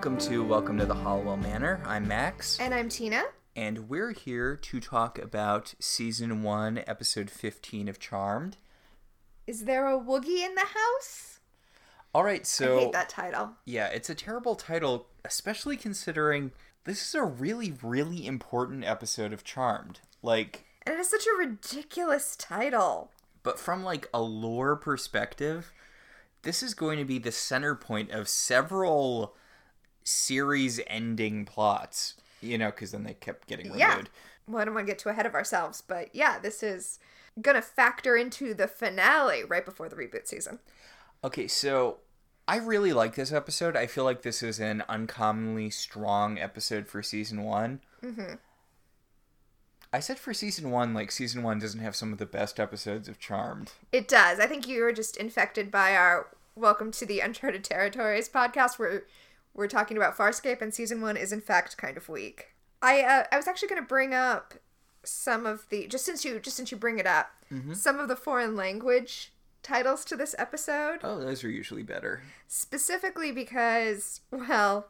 Welcome to Welcome to the Halliwell Manor. I'm Max, And I'm Tina. and we're here to talk about season one, episode 15 of Charmed. Is there a Woogy in the house? All right, I so hate that title. yeah, it's a terrible title, especially considering this is a really, really important episode of Charmed. Like, And it is such a ridiculous title. but from like a lore perspective, this is going to be the center point of several series ending plots. You know, because then they kept getting renewed. Yeah. Well, I don't want to get too ahead of ourselves, but yeah, this is going to factor into the finale right before the reboot season. Okay, so I really like this episode. I feel like this is an uncommonly strong episode for season one. Mm-hmm. I said for season one, like season one doesn't have some of the best episodes of Charmed. It does. I think you were just infected by our Welcome to the Uncharted Territories podcast where we're talking about Farscape and season 1 is in fact kind of weak. I uh, I was actually going to bring up some of the just since you just since you bring it up, some of the foreign language titles to this episode Oh, those are usually better. specifically because well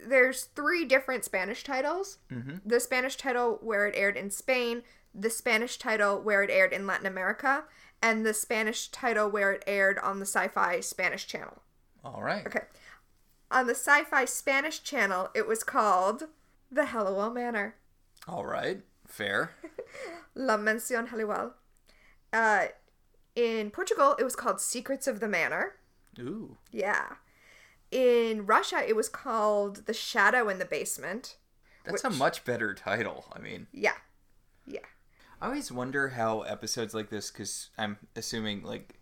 there's three different Spanish titles. The Spanish title where it aired in Spain, the Spanish title where it aired in Latin America, and the Spanish title where it aired on the Sci-Fi Spanish channel. All right. Okay. On the Sci-Fi Spanish channel, it was called The Halliwell Manor. All right. Fair. La Mansión Halliwell. Uh, in Portugal, it was called Secrets of the Manor. Ooh. Yeah. In Russia, it was called The Shadow in the Basement. That's a much better title. I mean, Yeah. Yeah. I always wonder how episodes like this, because I'm assuming like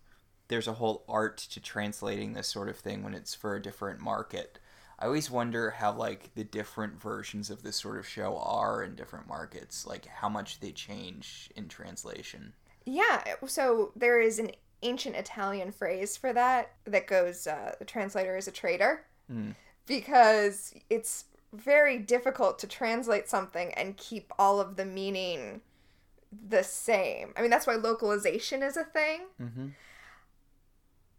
there's a whole art to translating this sort of thing when it's for a different market. I always wonder how like the different versions of this sort of show are in different markets, like how much they change in translation. Yeah. So there is an ancient Italian phrase for that that goes, uh, the translator is a traitor. Because it's very difficult to translate something and keep all of the meaning the same. I mean, that's why localization is a thing. Mm-hmm.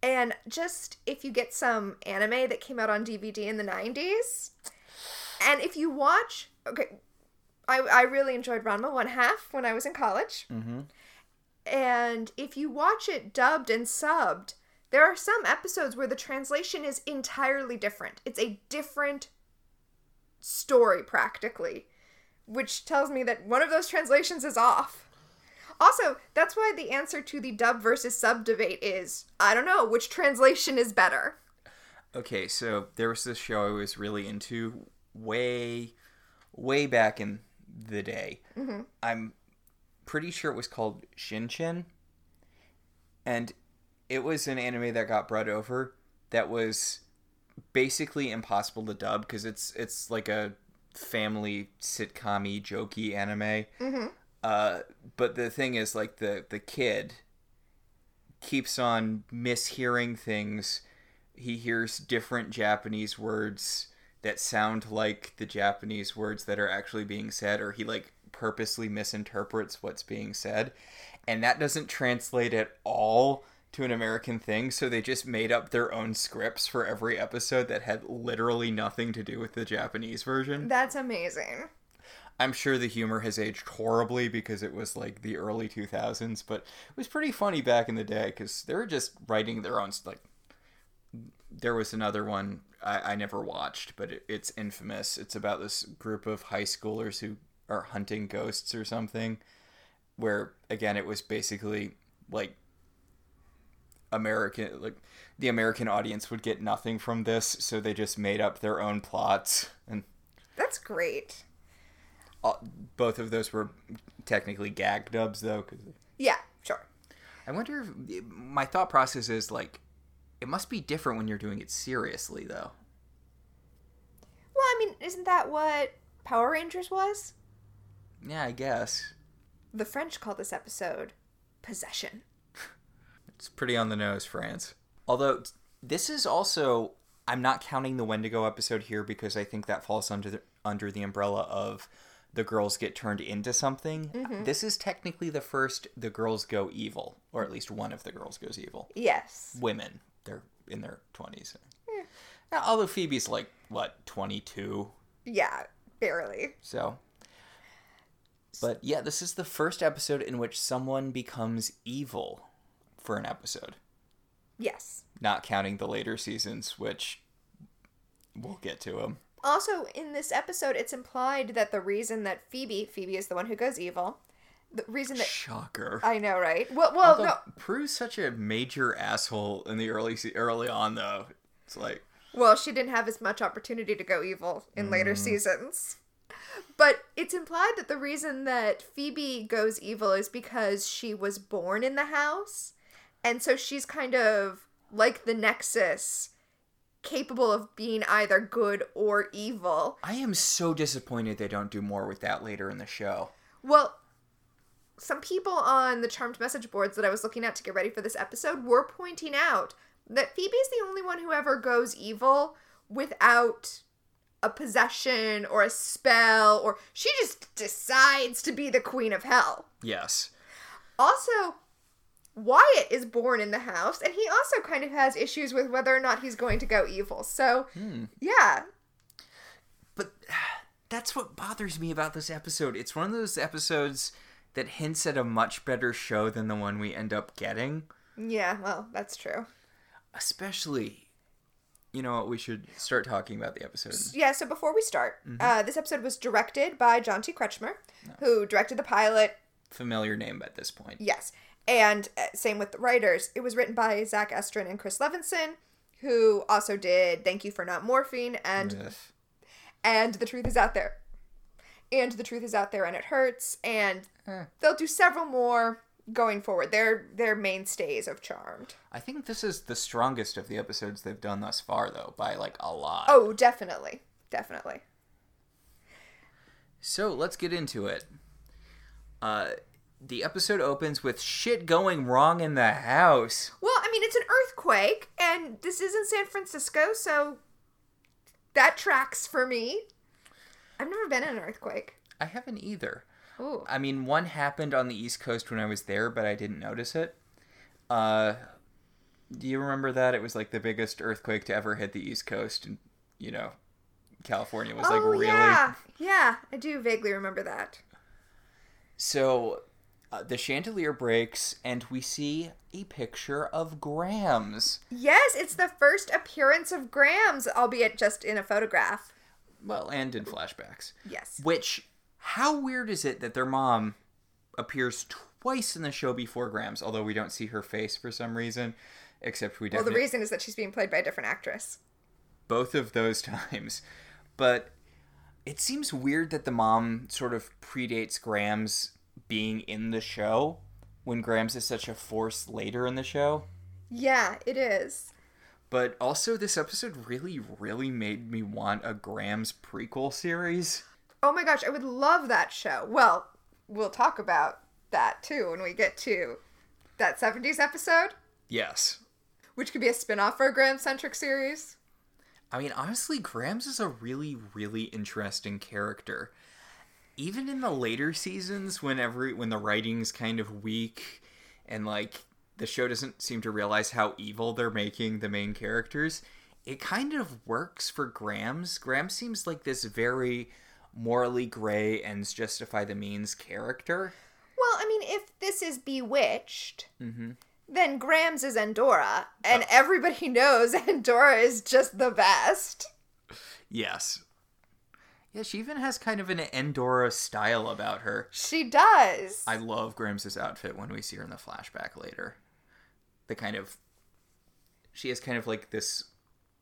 And just if you get some anime that came out on DVD in the 90s, and if you watch, okay, I, I really enjoyed Ranma One Half when I was in college. Mm-hmm. And if you watch it dubbed and subbed, there are some episodes where the translation is entirely different. It's a different story, practically, which tells me that one of those translations is off. Also, that's why the answer to the dub versus sub debate is I don't know which translation is better. Okay, so there was this show I was really into way, way back in the day. Mm-hmm. I'm pretty sure it was called Shin-chan, and it was an anime that got brought over that was basically impossible to dub because it's it's like a family sitcom jokey anime. Mm-hmm. Uh, but the thing is, like the the kid keeps on mishearing things. He hears different Japanese words that sound like the Japanese words that are actually being said, or he like purposely misinterprets what's being said, and that doesn't translate at all to an American thing. So they just made up their own scripts for every episode that had literally nothing to do with the Japanese version. That's amazing. I'm sure the humor has aged horribly because it was like the early 2000s, but it was pretty funny back in the day because they were just writing their own like. There was another one I, I never watched, but it, it's infamous. It's about this group of high schoolers who are hunting ghosts or something. Where again, it was basically like American, like the American audience would get nothing from this, so they just made up their own plots and That's great. Uh, both of those were technically gag dubs though 'cause Yeah, sure. i wonder if my thought process is like it must be different when you're doing it seriously though Well, I mean, isn't that what Power Rangers was? yeah i guess The French call this episode possession. it's pretty on the nose france although this is also i'm not counting the wendigo episode here because i think that falls under the, under the umbrella of the girls get turned into something mm-hmm. this is technically the first the girls go evil or at least one of the girls goes evil Yes. women. They're in their twenties. Hmm. Now, although Phoebe's like what twenty two, Yeah, barely. so. But yeah, this is the first episode in which someone becomes evil for an episode, Yes. not counting the later seasons, which we'll get to them. Also, in this episode, it's implied that the reason that Phoebe, Phoebe is the one who goes evil, the reason that Shocker. I know, right? Well, well, Although no. Prue's such a major asshole in the early early on though. It's like Well, she didn't have as much opportunity to go evil in later Mm. seasons. But it's implied that the reason that Phoebe goes evil is because she was born in the house. And so she's kind of like the Nexus, capable of being either good or evil. I am so disappointed they don't do more with that later in the show. Well, some people on the Charmed message boards that I was looking at to get ready for this episode were pointing out that Phoebe's the only one who ever goes evil without a possession or a spell, or she just decides to be the queen of hell. Yes. Also, Wyatt is born in the house, and he also kind of has issues with whether or not he's going to go evil. So, yeah, But that's what bothers me about this episode. It's one of those episodes that hints at a much better show than the one we end up getting. yeah, well, that's true. Especially, you know what, we should start talking about the episode. Yeah, so before we start, uh, this episode was directed by John T. Kretschmer, who directed the pilot. Familiar name at this point. Yes. And uh, same with the writers. It was written by Zach Estrin and Chris Levinson, who also did Thank You for Not Morphing and Ugh. and The Truth is Out There. And The Truth is Out There and It Hurts. And Eh. they'll do several more going forward. They're they're mainstays of Charmed. I think this is the strongest of the episodes they've done thus far, though, by like a lot. Oh, definitely. Definitely. So let's get into it. Uh, the episode opens with shit going wrong in the house. Well, I mean, it's an earthquake, and this isn't San Francisco, so that tracks for me. I've never been in an earthquake. I haven't either. Ooh. I mean, one happened on the East Coast when I was there, but I didn't notice it. Uh, do you remember that? It was like the biggest earthquake to ever hit the East Coast, and you know, California was like oh, really. yeah. Yeah, I do vaguely remember that. So, uh, the chandelier breaks, and we see a picture of Grams. Yes, it's the first appearance of Grams, albeit just in a photograph. Well, and in flashbacks. Yes. Which, how weird is it that their mom appears twice in the show before Grams, although we don't see her face for some reason, except we Well, definitely the reason is that she's being played by a different actress. both of those times. But it seems weird that the mom sort of predates Grams being in the show when Grams is such a force later in the show. Yeah, it is. But also, this episode really, really made me want a Grams prequel series. Oh my gosh, I would love that show. Well, we'll talk about that too when we get to that 70s episode, Yes. which could be a spin off for a Graham centric series. I mean, honestly, Grams is a really, really interesting character. Even in the later seasons, when every when the writing's kind of weak, and like the show doesn't seem to realize how evil they're making the main characters, it kind of works for Grams. graham seems like this very morally gray and justify the means character. Well, I mean, if this is Bewitched, mm-hmm. then Grams is Endora, and oh. everybody knows Endora is just the best. Yes. Yeah, she even has kind of an Endora style about her. She does. I love Grams's outfit when we see her in the flashback later. The kind of she has kind of like this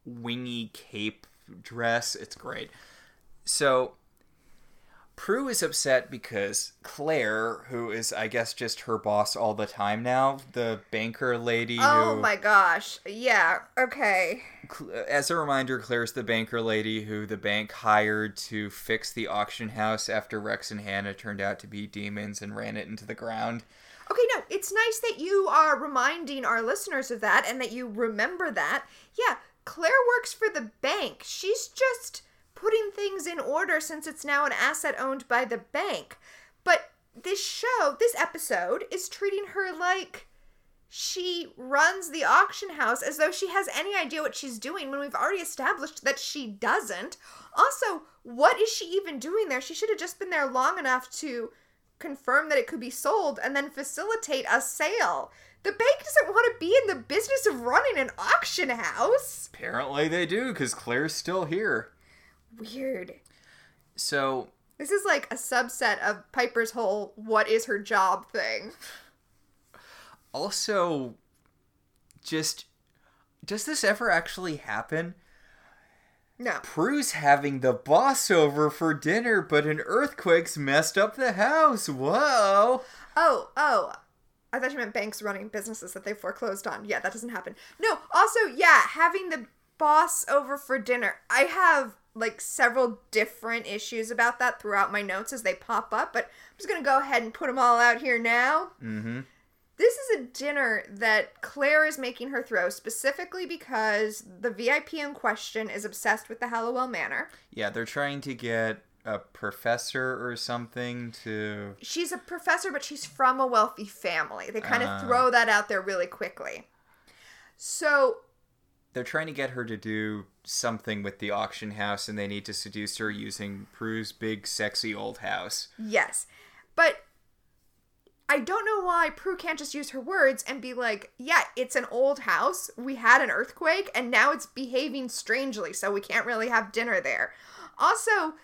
wingy cape dress. It's great. So Prue is upset because Claire, who is I guess just her boss all the time now, the banker lady oh who my gosh. Yeah, okay. As a reminder, Claire's the banker lady who the bank hired to fix the auction house after Rex and Hannah turned out to be demons and ran it into the ground. Okay, no, it's nice that you are reminding our listeners of that and that you remember that. Yeah, Claire works for the bank. She's just putting things in order since it's now an asset owned by the bank. But this show, this episode, is treating her like she runs the auction house as though she has any idea what she's doing when we've already established that she doesn't. Also, what is she even doing there? She should have just been there long enough to confirm that it could be sold and then facilitate a sale. The bank doesn't want to be in the business of running an auction house. Apparently they do, because Claire's still here. Weird. So This is like a subset of Piper's whole what is her job thing. also just does this ever actually happen? No. Prue's having the boss over for dinner, but an earthquake's messed up the house. Whoa. Oh, oh. I thought you meant banks running businesses that they foreclosed on. Yeah, that doesn't happen. No, also, yeah, having the boss over for dinner. I have like several different issues about that throughout my notes as they pop up, but I'm just going to go ahead and put them all out here now. Mm-hmm. This is a dinner that Claire is making her throw specifically because the VIP in question is obsessed with the Halliwell Manor. Yeah, they're trying to get a professor or something to. She's a professor, but she's from a wealthy family. They kind Ah. of throw that out there really quickly. So They're trying to get her to do something with the auction house, and they need to seduce her using Prue's big, sexy old house. Yes. But I don't know why Prue can't just use her words and be like, yeah, it's an old house. We had an earthquake and now it's behaving strangely, so we can't really have dinner there. Also,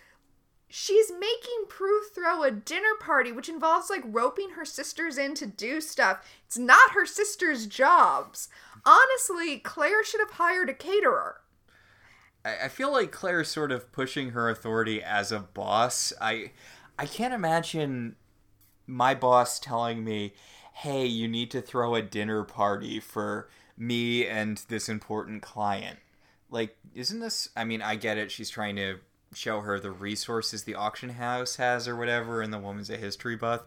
she's making Prue throw a dinner party, which involves like roping her sisters in to do stuff. It's not her sisters' jobs. Honestly, Claire should have hired a caterer. I, I feel like Claire's sort of pushing her authority as a boss. I I can't imagine my boss telling me, "Hey, you need to throw a dinner party for me and this important client." Like, isn't this? I mean, I get it. She's trying to show her the resources the auction house has or whatever, and the woman's a history buff.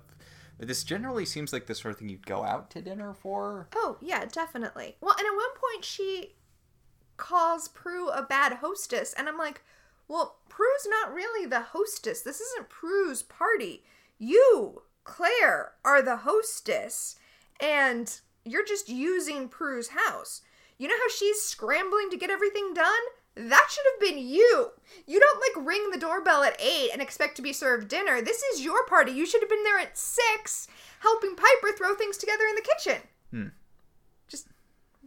But this generally seems like the sort of thing you'd go out to dinner for. Oh, yeah, definitely. Well, and at one point she calls Prue a bad hostess, and I'm like, well, Prue's not really the hostess. This isn't Prue's party. You, Claire, are the hostess, and you're just using Prue's house. You know how she's scrambling to get everything done? That should have been you. You don't like ring the doorbell at 8 and expect to be served dinner. This is your party. You should have been there at 6 helping Piper throw things together in the kitchen. Hmm. Just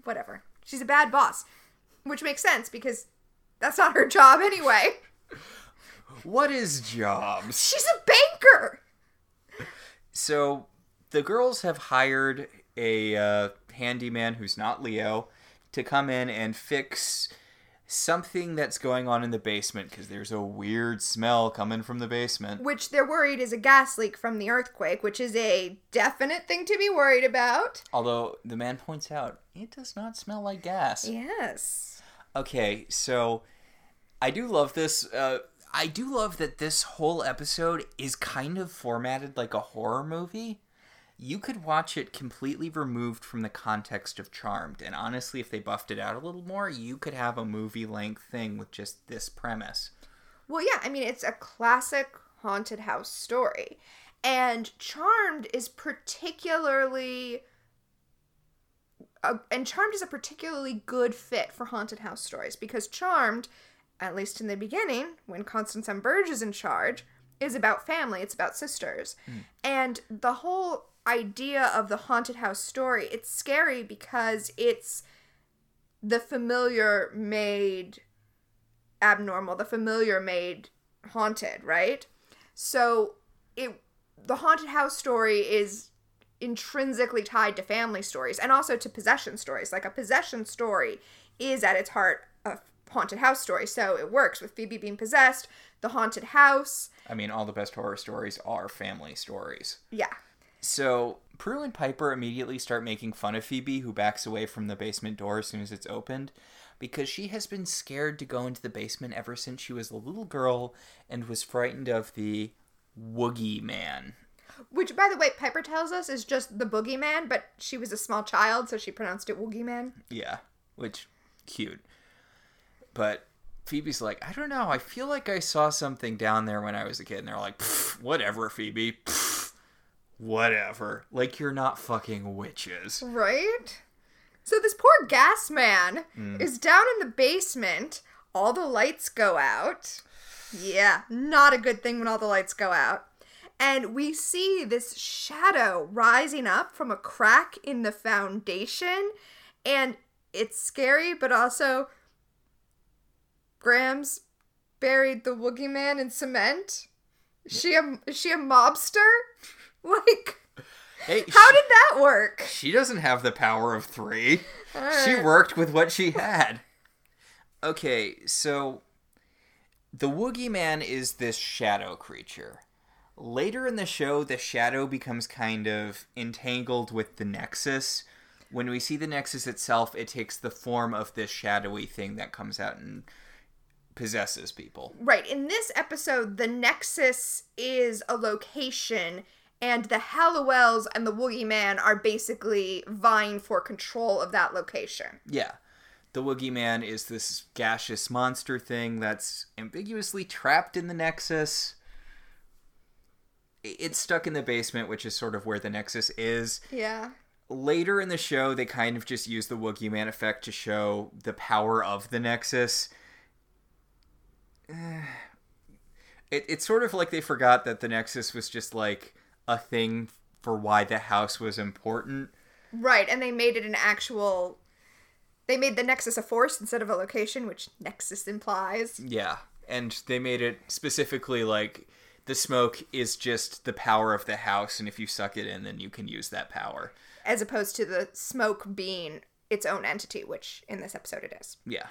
whatever. She's a bad boss, which makes sense because that's not her job anyway. What is jobs? She's a banker. So the girls have hired a uh, handyman who's not Leo to come in and fix something that's going on in the basement because there's a weird smell coming from the basement. Which they're worried is a gas leak from the earthquake, which is a definite thing to be worried about. Although the man points out it does not smell like gas. Yes. Okay, so I do love this. Uh, I do love that this whole episode is kind of formatted like a horror movie. You could watch it completely removed from the context of Charmed, and honestly, if they buffed it out a little more, you could have a movie length thing with just this premise. Well, yeah, I mean, it's a classic haunted house story. And Charmed is particularly. Uh, and Charmed is a particularly good fit for haunted house stories because Charmed, at least in the beginning, when Constance M. Burge is in charge, is about family. It's about sisters. And the whole idea of the haunted house story, it's scary because it's the familiar made abnormal, the familiar made haunted, right? So it the haunted house story is intrinsically tied to family stories and also to possession stories. Like a possession story is at its heart a haunted house story. So it works with Phoebe being possessed, the haunted house. I mean, all the best horror stories are family stories. Yeah. So Prue and Piper immediately start making fun of Phoebe, who backs away from the basement door as soon as it's opened, because she has been scared to go into the basement ever since she was a little girl and was frightened of the Woogy Man. Which, by the way, Piper tells us is just the boogeyman, but she was a small child, so she pronounced it Woogyman. Yeah, which cute. But Phoebe's like, I don't know. I feel like I saw something down there when I was a kid, and they're like, whatever, Phoebe. Pfft, whatever. Like you're not fucking witches. Right? So this poor gas man mm. is down in the basement. All the lights go out. Yeah, not a good thing when all the lights go out. And we see this shadow rising up from a crack in the foundation. And it's scary, but also Grams buried the Woogy Man in cement. Is she a is she a mobster? Like Hey, how she, did that work? she doesn't have the power of three. She worked with what she had. Okay, so the Woogy Man is this shadow creature. Later in the show, the shadow becomes kind of entangled with the Nexus. When we see the Nexus itself, it takes the form of this shadowy thing that comes out and possesses people. Right. In this episode, the Nexus is a location, and the Halliwells and the Woogy Man are basically vying for control of that location. Yeah. The Woogy Man is this gaseous monster thing that's ambiguously trapped in the Nexus. It's stuck in the basement, which is sort of where the Nexus is. Yeah. Later in the show, they kind of just use the Woogy Man effect to show the power of the Nexus. It, it's sort of like they forgot that the Nexus was just like a thing for why the house was important. Right. And they made it an actual. They made the Nexus a force instead of a location, which Nexus implies. Yeah, and they made it specifically like the smoke is just the power of the house, and if you suck it in, then you can use that power. As opposed to the smoke being its own entity, which in this episode it is. Yeah.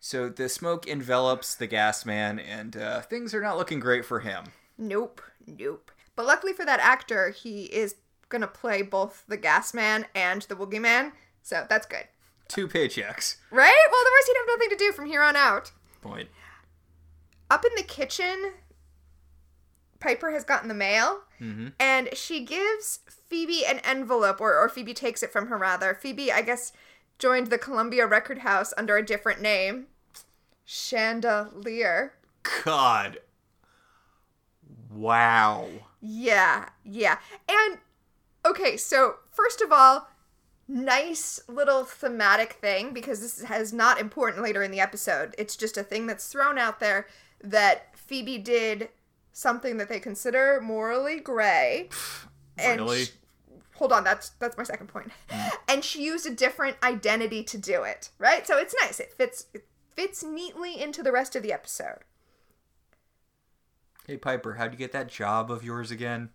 So the smoke envelops the gas man, and uh, things are not looking great for him. Nope, nope. But luckily for that actor, he is gonna play both the gas man and the Woogy Man, so that's good. Two paychecks. Right? Well, otherwise he'd have nothing to do from here on out. Point. Up in the kitchen, Piper has gotten the mail, mm-hmm. and she gives Phoebe an envelope, or, or Phoebe takes it from her rather. Phoebe, I guess, joined the Columbia Record House under a different name. Chandelier. God. Wow. Yeah, yeah. And okay, so first of all, nice little thematic thing because this has not important later in the episode. It's just a thing that's thrown out there that Phoebe did something that they consider morally gray. And Really? sh- hold on, that's that's my second point. Hmm. And she used a different identity to do it, right? So it's nice. It fits it fits neatly into the rest of the episode. Hey Piper, how'd you get that job of yours again?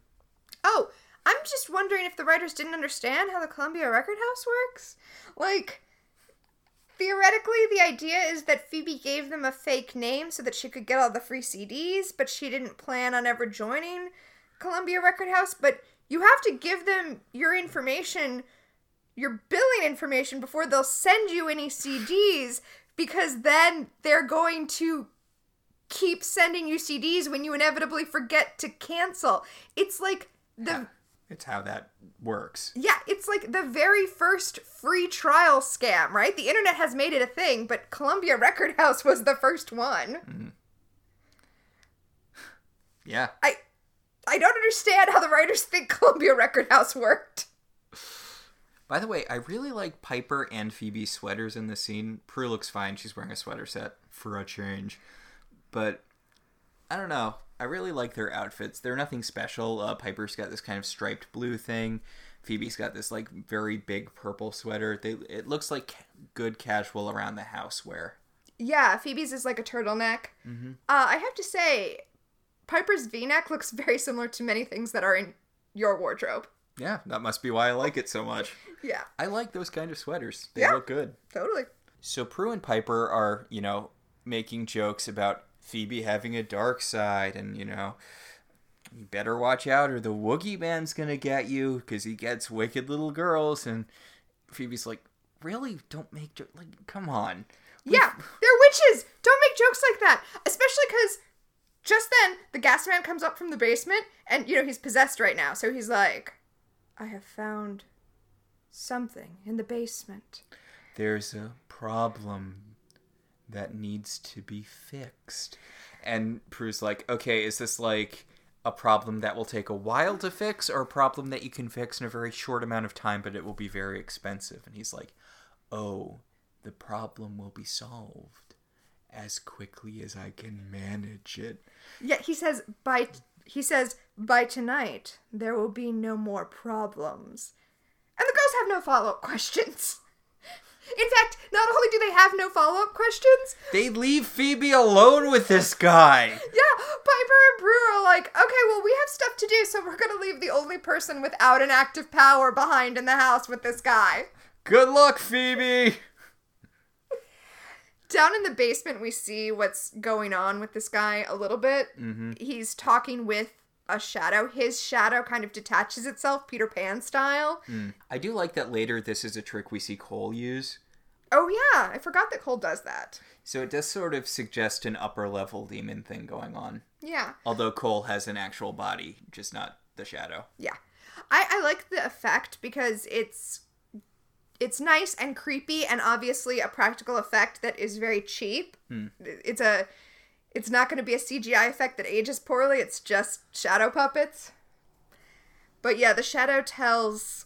Oh, I'm just wondering if the writers didn't understand how the Columbia Record House works. Like, theoretically, the idea is that Phoebe gave them a fake name so that she could get all the free CDs, but she didn't plan on ever joining Columbia Record House. But you have to give them your information, your billing information, before they'll send you any CDs, because then they're going to keep sending you CDs when you inevitably forget to cancel. It's like the It's how that works. yeah, it's like the very first free trial scam, right? The internet has made it a thing, but Columbia Record House was the first one. Mm-hmm. Yeah. I I don't understand how the writers think Columbia Record House worked. By the way, I really like Piper and Phoebe's sweaters in this scene. Prue looks fine. She's wearing a sweater set for a change. But I don't know. I really like their outfits. They're nothing special. Uh, Piper's got this kind of striped blue thing. Phoebe's got this like very big purple sweater. They it looks like good casual around the house wear. Yeah, Phoebe's is like a turtleneck. Uh, I have to say, Piper's V-neck looks very similar to many things that are in your wardrobe. Yeah, that must be why I like it so much. Yeah, I like those kind of sweaters. They Yeah. look good. totally. So Prue and Piper are, you know, making jokes about Phoebe having a dark side and, you know, you better watch out or the Woogy Man's gonna get you because he gets wicked little girls. And Phoebe's like, really? Don't make jokes. Like, come on. Yeah, they're witches. Don't make jokes like that. Especially because just then the gas man comes up from the basement and, you know, he's possessed right now. So he's like, I have found something in the basement. There's a problem that needs to be fixed. And Prue's like, okay, is this like a problem that will take a while to fix or a problem that you can fix in a very short amount of time, but it will be very expensive? And he's like, Oh, the problem will be solved as quickly as I can manage it. Yeah, he says by he says by tonight there will be no more problems. And the girls have no follow-up questions. In fact, not only do they have no follow-up questions, They leave Phoebe alone with this guy. yeah, Piper and Prue are like, okay, well, we have stuff to do, so we're gonna leave the only person without an active power behind in the house with this guy. Good luck, Phoebe. Down in the basement, we see what's going on with this guy a little bit. Mm-hmm. He's talking with a shadow. His shadow kind of detaches itself, Peter Pan style. Hmm. I do like that later this is a trick we see Cole use. Oh, yeah, I forgot that Cole does that. So it does sort of suggest an upper level demon thing going on. Yeah, Although Cole has an actual body, just not the shadow. yeah. I, I like the effect because it's it's nice and creepy and obviously a practical effect that is very cheap. Hmm. It's a it's not going to be a CGI effect that ages poorly. It's just shadow puppets. But yeah, the shadow tells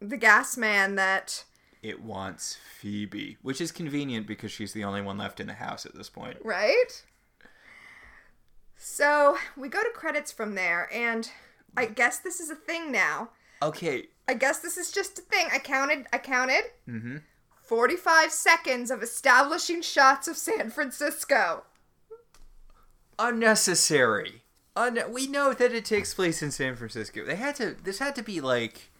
the gas man that It wants Phoebe, which is convenient because she's the only one left in the house at this point. right? So, we go to credits from there and I guess this is a thing now. Okay, I guess this is just a thing. I counted. I counted. Mm-hmm. 45 seconds of establishing shots of San Francisco. Unnecessary. Un- we know that it takes place in San Francisco. They had to. This had to be like.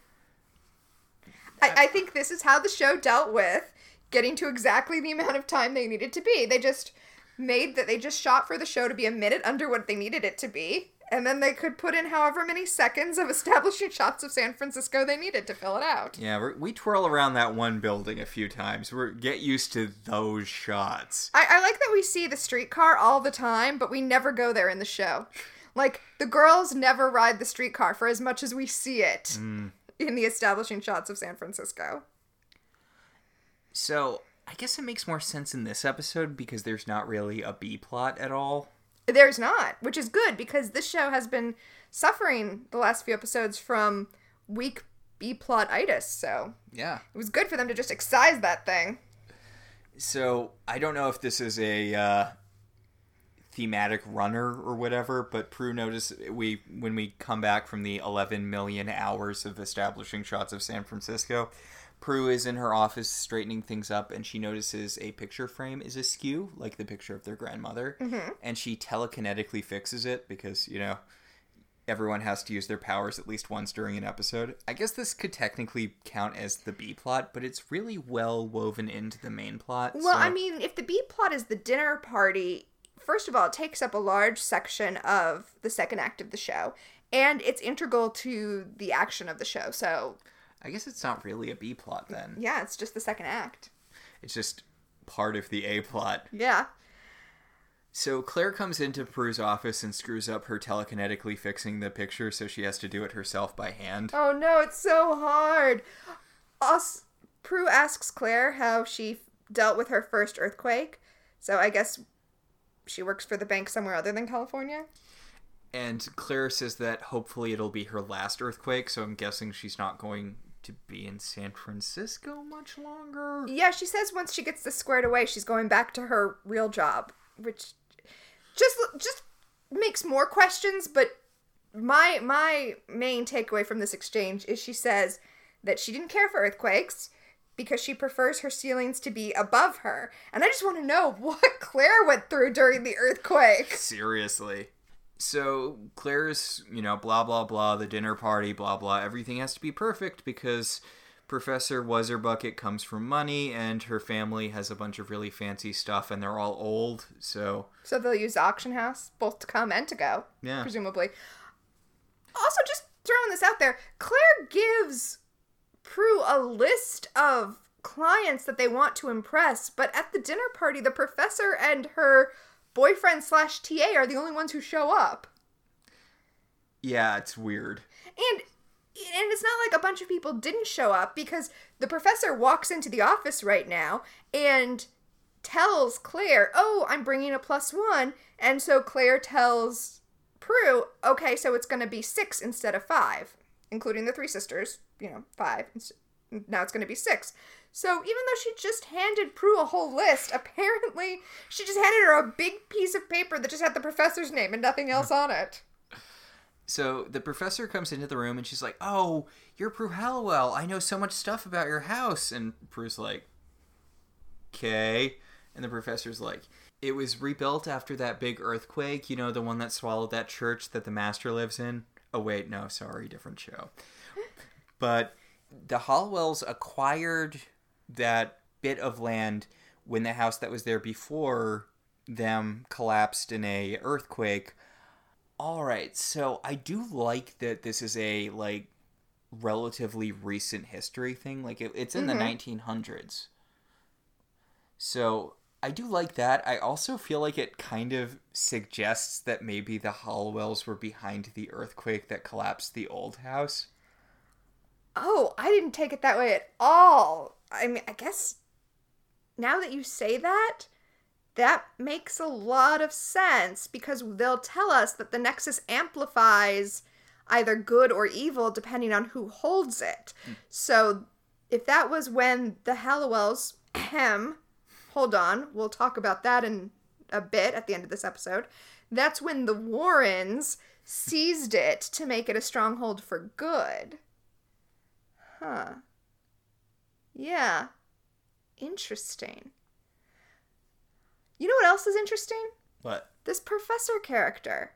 I, I think this is how the show dealt with getting to exactly the amount of time they needed to be. They just made that they just shot for the show to be a minute under what they needed it to be. And then they could put in however many seconds of establishing shots of San Francisco they needed to fill it out. Yeah, we're, we twirl around that one building a few times. We're get used to those shots. I, I like that we see the streetcar all the time, but we never go there in the show. Like, the girls never ride the streetcar for as much as we see it mm. in the establishing shots of San Francisco. So I guess it makes more sense in this episode because there's not really a B plot at all. There's not, which is good because this show has been suffering the last few episodes from weak B plot itis, so Yeah. it was good for them to just excise that thing. So I don't know if this is a uh, thematic runner or whatever, but Prue noticed we when we come back from the 11 million hours of establishing shots of San Francisco, Prue is in her office straightening things up, and she notices a picture frame is askew, like the picture of their grandmother, mm-hmm. and she telekinetically fixes it because you know everyone has to use their powers at least once during an episode. I guess this could technically count as the B plot, but it's really well woven into the main plot. Well, so- I mean, if the B plot is the dinner party, first of all, it takes up a large section of the second act of the show, and it's integral to the action of the show. So, I guess it's not really a B plot then. yeah, it's just the second act. It's just part of the A plot. Yeah. So Claire comes into Prue's office and screws up her telekinetically fixing the picture, so she has to do it herself by hand. Oh no, it's so hard. Us, Prue asks Claire how she dealt with her first earthquake. So I guess she works for the bank somewhere other than California. And Claire says that hopefully it'll be her last earthquake, so I'm guessing she's not going to be in San Francisco much longer. Yeah, she says once she gets this squared away, she's going back to her real job, which just just makes more questions. But my my main takeaway from this exchange is she says that she didn't care for earthquakes because she prefers her ceilings to be above her, and I just want to know what Claire went through during the earthquake. Seriously. So Claire's, you know, blah blah blah, the dinner party, blah blah, everything has to be perfect because Professor Wuzzerbucket comes from money and her family has a bunch of really fancy stuff and they're all old, so So they'll use the auction house both to come and to go, yeah. presumably. Also, just throwing this out there, Claire gives Prue a list of clients that they want to impress, but at the dinner party, the professor and her boyfriend slash TA are the only ones who show up. Yeah, it's weird. And and it's not like a bunch of people didn't show up because the professor walks into the office right now and tells Claire, "Oh, I'm bringing a plus 1." And so Claire tells Prue, okay, so it's going to be six instead of five, including the three sisters, you know, five. Now it's going to be six. So even though she just handed Prue a whole list, apparently she just handed her a big piece of paper that just had the professor's name and nothing else on it. So the professor comes into the room and she's like, "Oh, you're Prue Halliwell. I know so much stuff about your house." And Prue's like, "Okay." And the professor's like, "It was rebuilt after that big earthquake. You know, the one that swallowed that church that the master lives in." Oh wait, no, sorry, different show. But the Halliwells acquired that bit of land when the house that was there before them collapsed in a earthquake. All right, so I do like that this is a like relatively recent history thing. Like it, it's in Mm-hmm. the 1900s. So I do like that. I also feel like it kind of suggests that maybe the Halliwells were behind the earthquake that collapsed the old house. Oh, I didn't take it that way at all. I mean, I guess now that you say that, that makes a lot of sense because they'll tell us that the Nexus amplifies either good or evil depending on who holds it. Hmm. So if that was when the Halliwells, ahem, hold on, we'll talk about that in a bit at the end of this episode. That's when the Warrens seized it to make it a stronghold for good. Huh. Yeah. Interesting. You know what else is interesting? What? This professor character.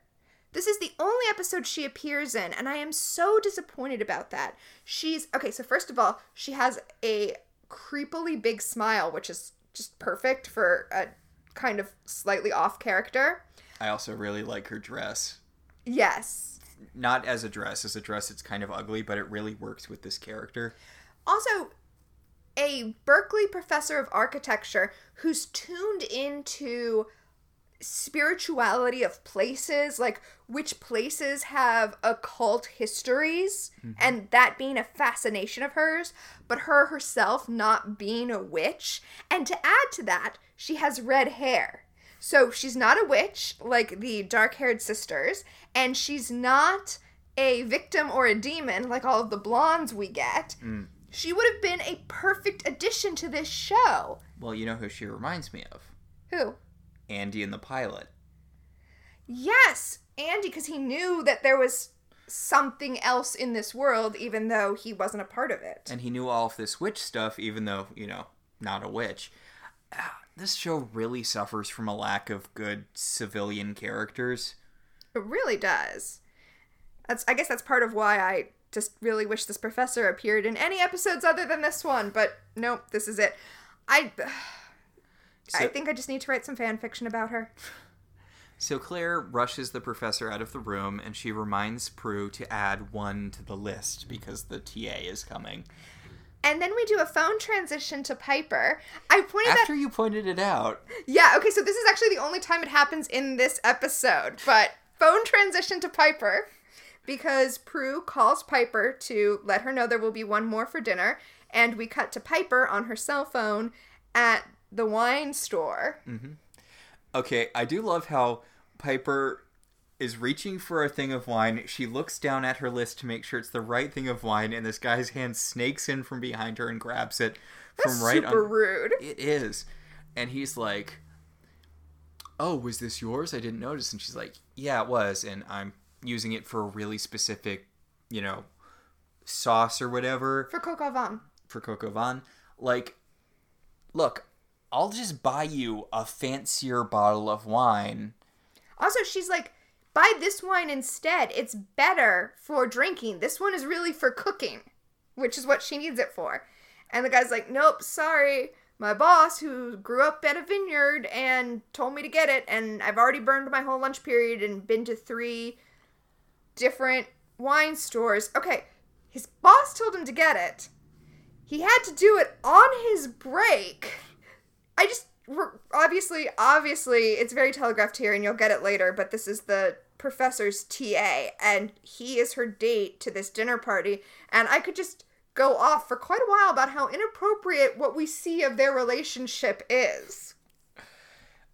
This is the only episode she appears in, and I am so disappointed about that. She's okay, so first of all, she has a creepily big smile, which is just perfect for a kind of slightly off character. I also really like her dress. Yes. Not as a dress. As a dress, it's kind of ugly, but it really works with this character. Also, a Berkeley professor of architecture who's tuned into spirituality of places, like which places have occult histories, mm-hmm. and that being a fascination of hers, but her herself not being a witch. And to add to that, she has red hair. So she's not a witch like the dark haired sisters, and she's not a victim or a demon like all of the blondes we get. Mm. She would have been a perfect addition to this show. Well, you know who she reminds me of? Who? Andy in the pilot. Yes, Andy, because he knew that there was something else in this world, even though he wasn't a part of it. And he knew all of this witch stuff, even though, you know, not a witch. Ah, This show really suffers from a lack of good civilian characters. It really does. That's I guess that's part of why I just really wish this professor appeared in any episodes other than this one, but nope, this is it. I I think I just need to write some fan fiction about her. So Claire rushes the professor out of the room and she reminds Prue to add one to the list because the TA is coming. And then we do a phone transition to Piper. I pointed that After you pointed it out, Yeah, okay, so this is actually the only time it happens in this episode. But phone transition to Piper because Prue calls Piper to let her know there will be one more for dinner. And we cut to Piper on her cell phone at the wine store. Mm-hmm. okay, I do love how Piper is reaching for a thing of wine. She looks down at her list to make sure it's the right thing of wine, and this guy's hand snakes in from behind her and grabs it from That's right super on. rude. It is. And he's like, Oh, was this yours? I didn't notice. And she's like, Yeah, it was. And I'm using it for a really specific, you know, sauce or whatever For coq au vin. for coq au vin. Like, look, I'll just buy you a fancier bottle of wine. Also, she's like, buy this wine instead. It's better for drinking. This one is really for cooking, which is what she needs it for. And the guy's like, nope, sorry. My boss, who grew up at a vineyard and told me to get it, and I've already burned my whole lunch period and been to three different wine stores. Okay, his boss told him to get it. He had to do it on his break. I just obviously obviously it's very telegraphed here and you'll get it later but this is the professor's TA and he is her date to this dinner party and I could just go off for quite a while about how inappropriate what we see of their relationship is.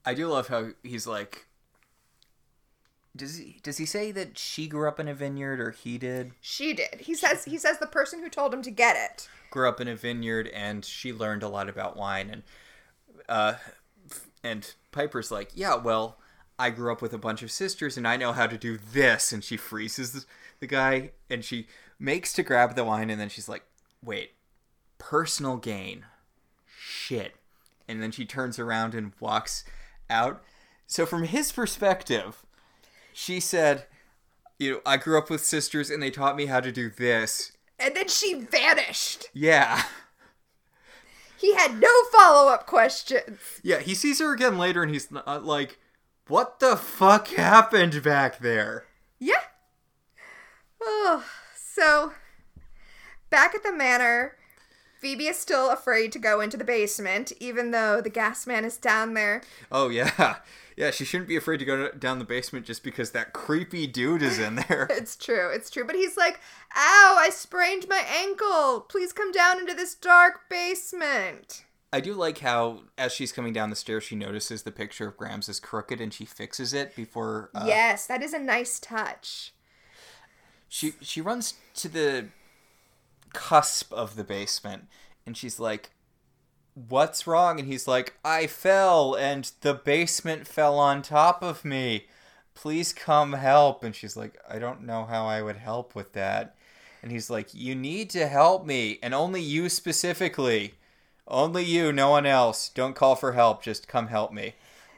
I do love how he's like, Does he does he say that she grew up in a vineyard or he did? She did. He says he says the person who told him to get it. Grew up in a vineyard and she learned a lot about wine and uh and Piper's like, "Yeah, well, I grew up with a bunch of sisters and I know how to do this." And she freezes the, the guy and she makes to grab the wine and then she's like, "Wait. Personal gain. Shit." And then she turns around and walks out. So from his perspective, she said, "You know, I grew up with sisters and they taught me how to do this." And then she vanished. Yeah. He had no follow up questions. Yeah, he sees her again later and he's not like, what the fuck happened back there? Yeah. Oh, so back at the manor, Phoebe is still afraid to go into the basement, even though the gas man is down there. Oh, yeah. Yeah, she shouldn't be afraid to go down the basement just because that creepy dude is in there. It's true, it's true. But he's like, ow, I sprained my ankle. Please come down into this dark basement. I do like how, as she's coming down the stairs, she notices the picture of Grams is crooked and she fixes it before. Uh, yes, that is a nice touch. She she runs to the cusp of the basement and she's like, "What's wrong?" And he's like, "I fell and the basement fell on top of me. Please come help." And she's like, "I don't know how I would help with that." And he's like, "You need to help me, and only you specifically." Only you, no one else. Don't call for help. Just come help me.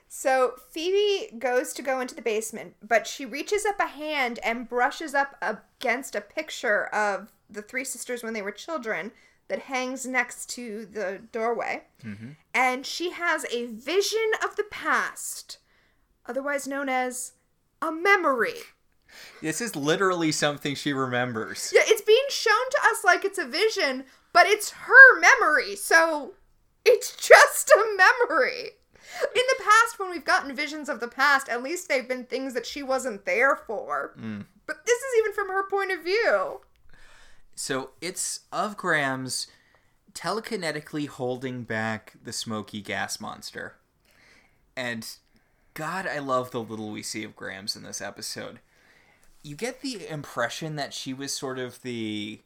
So Phoebe goes to go into the basement, but she reaches up a hand and brushes up against a picture of the three sisters when they were children that hangs next to the doorway. Mm-hmm. And she has a vision of the past, otherwise known as a memory. This is literally something she remembers. Yeah, it's being shown to us like it's a vision, but it's her memory, so it's just a memory. In the past, when we've gotten visions of the past, at least they've been things that she wasn't there for. Mm. But this is even from her point of view. So it's of Grams telekinetically holding back the smoky gas monster. And God, I love the little we see of Grams in this episode. You get the impression that she was sort of the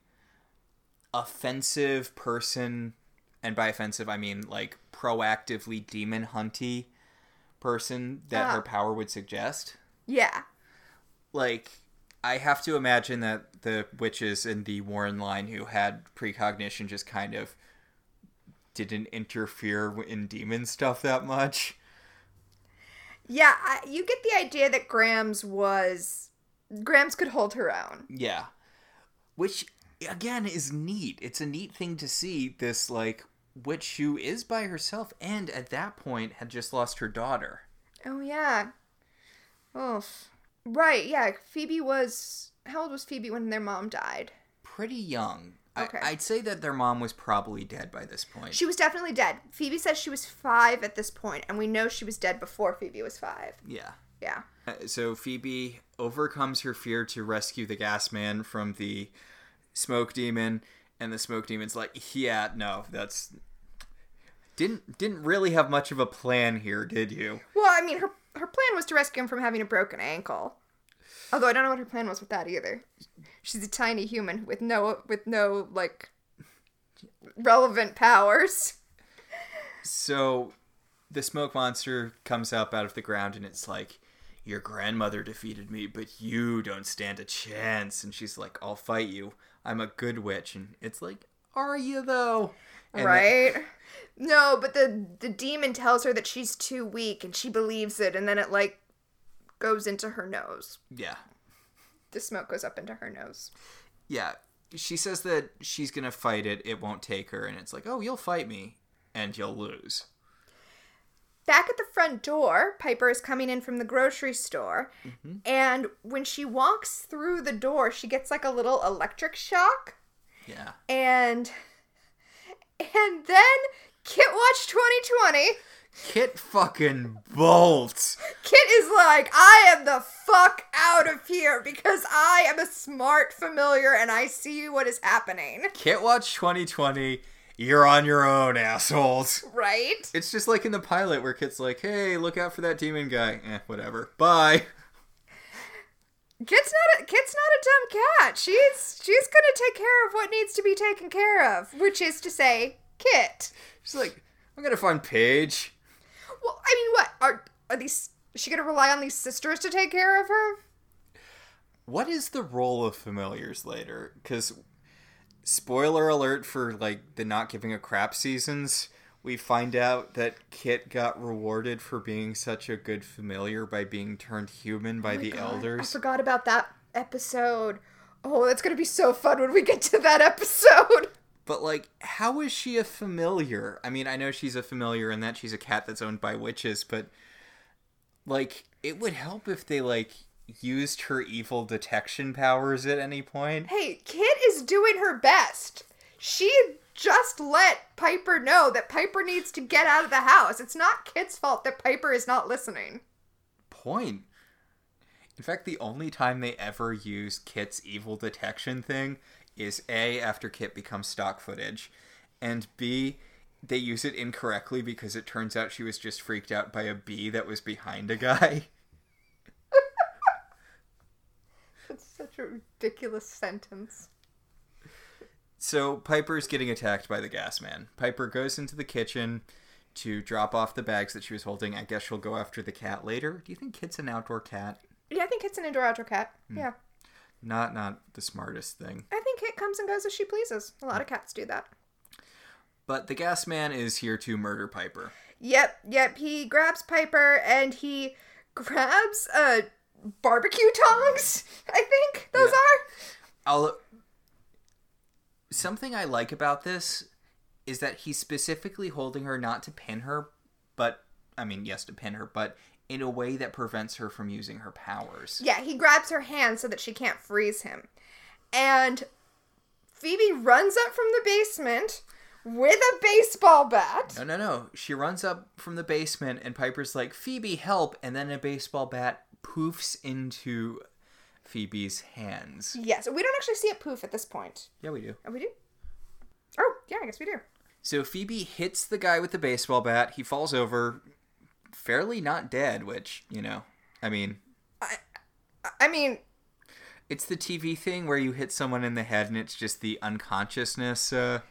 offensive person, and by offensive I mean like proactively demon hunty person that Ah. her power would suggest. Yeah. Like, I have to imagine that the witches in the Warren line who had precognition just kind of didn't interfere in demon stuff that much. Yeah, I, you get the idea that Grams was. Grams could hold her own. Yeah. Which, again, is neat. It's a neat thing to see this, like, witch who is by herself and at that point had just lost her daughter. Oh, yeah. Oof. Right, yeah. Phoebe was. How old was Phoebe when their mom died? Pretty young. Okay. I, I'd say that their mom was probably dead by this point. She was definitely dead. Phoebe says she was five at this point, and we know she was dead before Phoebe was five. yeah. Yeah. Uh, So Phoebe overcomes her fear to rescue the gas man from the smoke demon, and the smoke demon's like, "Yeah, no, that's didn't didn't really have much of a plan here, did you?" Well, I mean, her her plan was to rescue him from having a broken ankle. Although I don't know what her plan was with that either. She's a tiny human with no with no like relevant powers. So the smoke monster comes up out of the ground, and it's like. Your grandmother defeated me, but you don't stand a chance. And she's like, I'll fight you. I'm a good witch. And it's like, Are you though? And right? No, but the the demon tells her that she's too weak and she believes it and then it like goes into her nose. yeah. The smoke goes up into her nose. yeah she says that she's gonna fight it it won't take her and it's like oh you'll fight me and you'll lose Back at the front door, Piper is coming in from the grocery store, mm-hmm. and when she walks through the door, she gets like a little electric shock, yeah and and then Kit Watch 2020. Kit fucking bolts Kit is like, I am the fuck out of here because I am a smart familiar and I see what is happening. kit watch 2020 you're on your own assholes Right? it's just like in the pilot where kit's like hey look out for that demon guy eh whatever bye Kit's not. Kit's not a dumb cat. She's she's gonna take care of what needs to be taken care of, which is to say, Kit. She's like, I'm gonna find Paige. Well, I mean, what are are these? Is she gonna rely on these sisters to take care of her? What is the role of familiars later? Because spoiler alert for like the not giving a crap seasons. We find out that Kit got rewarded for being such a good familiar by being turned human by Oh the God, I forgot about that episode. Oh, that's gonna be so fun when we get to that episode. But like, how is she a familiar? I mean, I know she's a familiar and that she's a cat that's owned by witches, but like, it would help if they like used her evil detection powers at any point. Hey, Kit is doing her best. She just let Piper know that Piper needs to get out of the house. It's not Kit's fault that Piper is not listening. Point. In fact, the only time they ever use Kit's evil detection thing is A, after Kit becomes stock footage, and B, they use it incorrectly because it turns out she was just freaked out by a bee that was behind a guy. That's such a ridiculous sentence. So Piper's getting attacked by the gas man. Piper goes into the kitchen to drop off the bags that she was holding. I guess she'll go after the cat later. Do you think Kit's an outdoor cat? Yeah, I think Kit's an indoor outdoor cat. Hmm. Yeah. Not not the smartest thing. I think Kit comes and goes as she pleases. A lot of cats do that. But the gas man is here to murder Piper. Yep, yep. He grabs Piper and he grabs uh barbecue tongs. I think those Yeah. are. I'll Something I like about this is that he's specifically holding her not to pin her, but I mean, yes, to pin her, but in a way that prevents her from using her powers. Yeah, he grabs her hand so that she can't freeze him. And Phoebe runs up from the basement with a baseball bat. No, no, no. She runs up from the basement, and Piper's like, Phoebe, help! And then a baseball bat poofs into Phoebe's hands. Yes, we don't actually see it poof at this point. Yeah, we do. Oh, we do? Oh, yeah, I guess we do. So Phoebe hits the guy with the baseball bat. He falls over, fairly not dead, which, you know, I mean, I- I mean, it's the TV thing where you hit someone in the head and it's just the unconsciousness. Uh,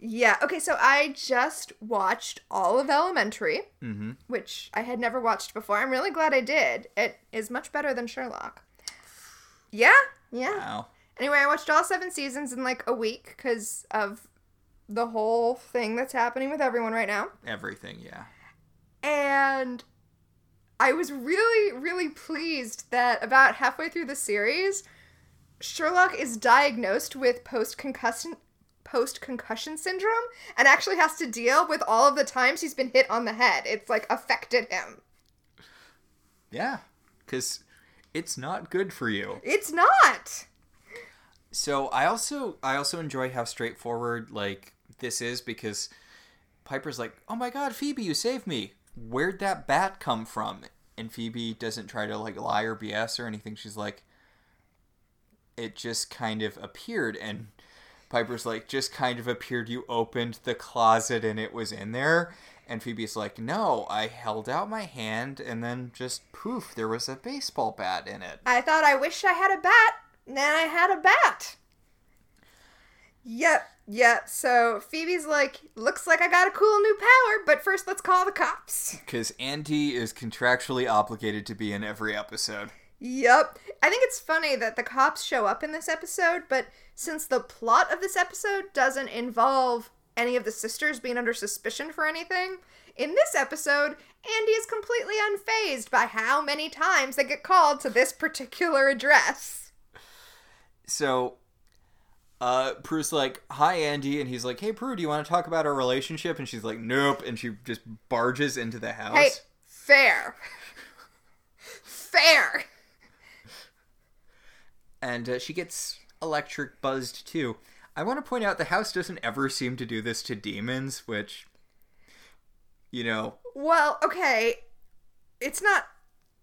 yeah. Okay, so I just watched all of Elementary, mhm. which I had never watched before. I'm really glad I did. It is much better than Sherlock. Yeah, yeah. Wow. Anyway, I watched all seven seasons in like a week because of the whole thing that's happening with everyone right now. Everything, yeah. And I was really, really pleased that about halfway through the series, Sherlock is diagnosed with post concussion post concussion syndrome and actually has to deal with all of the times he's been hit on the head. It's like affected him. Yeah. Because it's not good for you. It's not. So I also I also enjoy how straightforward like this is because Piper's like, "Oh my god, Phoebe, you saved me. Where'd that bat come from?" And Phoebe doesn't try to like lie or BS or anything. She's like, "It just kind of appeared." And Piper's like, "Just kind of appeared. You opened the closet and it was in there." And Phoebe's like, "No, I held out my hand and then just poof, there was a baseball bat in it." I thought I wished I had a bat. Then I had a bat. Yep, yep. So Phoebe's like, looks like I got a cool new power, but first let's call the cops. Because Andy is contractually obligated to be in every episode. Yep. I think it's funny that the cops show up in this episode, but since the plot of this episode doesn't involve any of the sisters being under suspicion for anything, in this episode, Andy is completely unfazed by how many times they get called to this particular address. So, uh, Prue's like, "Hi, Andy," and he's like, "Hey, Prue, do you want to talk about our relationship?" And she's like, "Nope," and she just barges into the house. Hey, fair. fair. And uh, she gets electric buzzed too. I want to point out the house doesn't ever seem to do this to demons, which, you know, Well, okay. It's not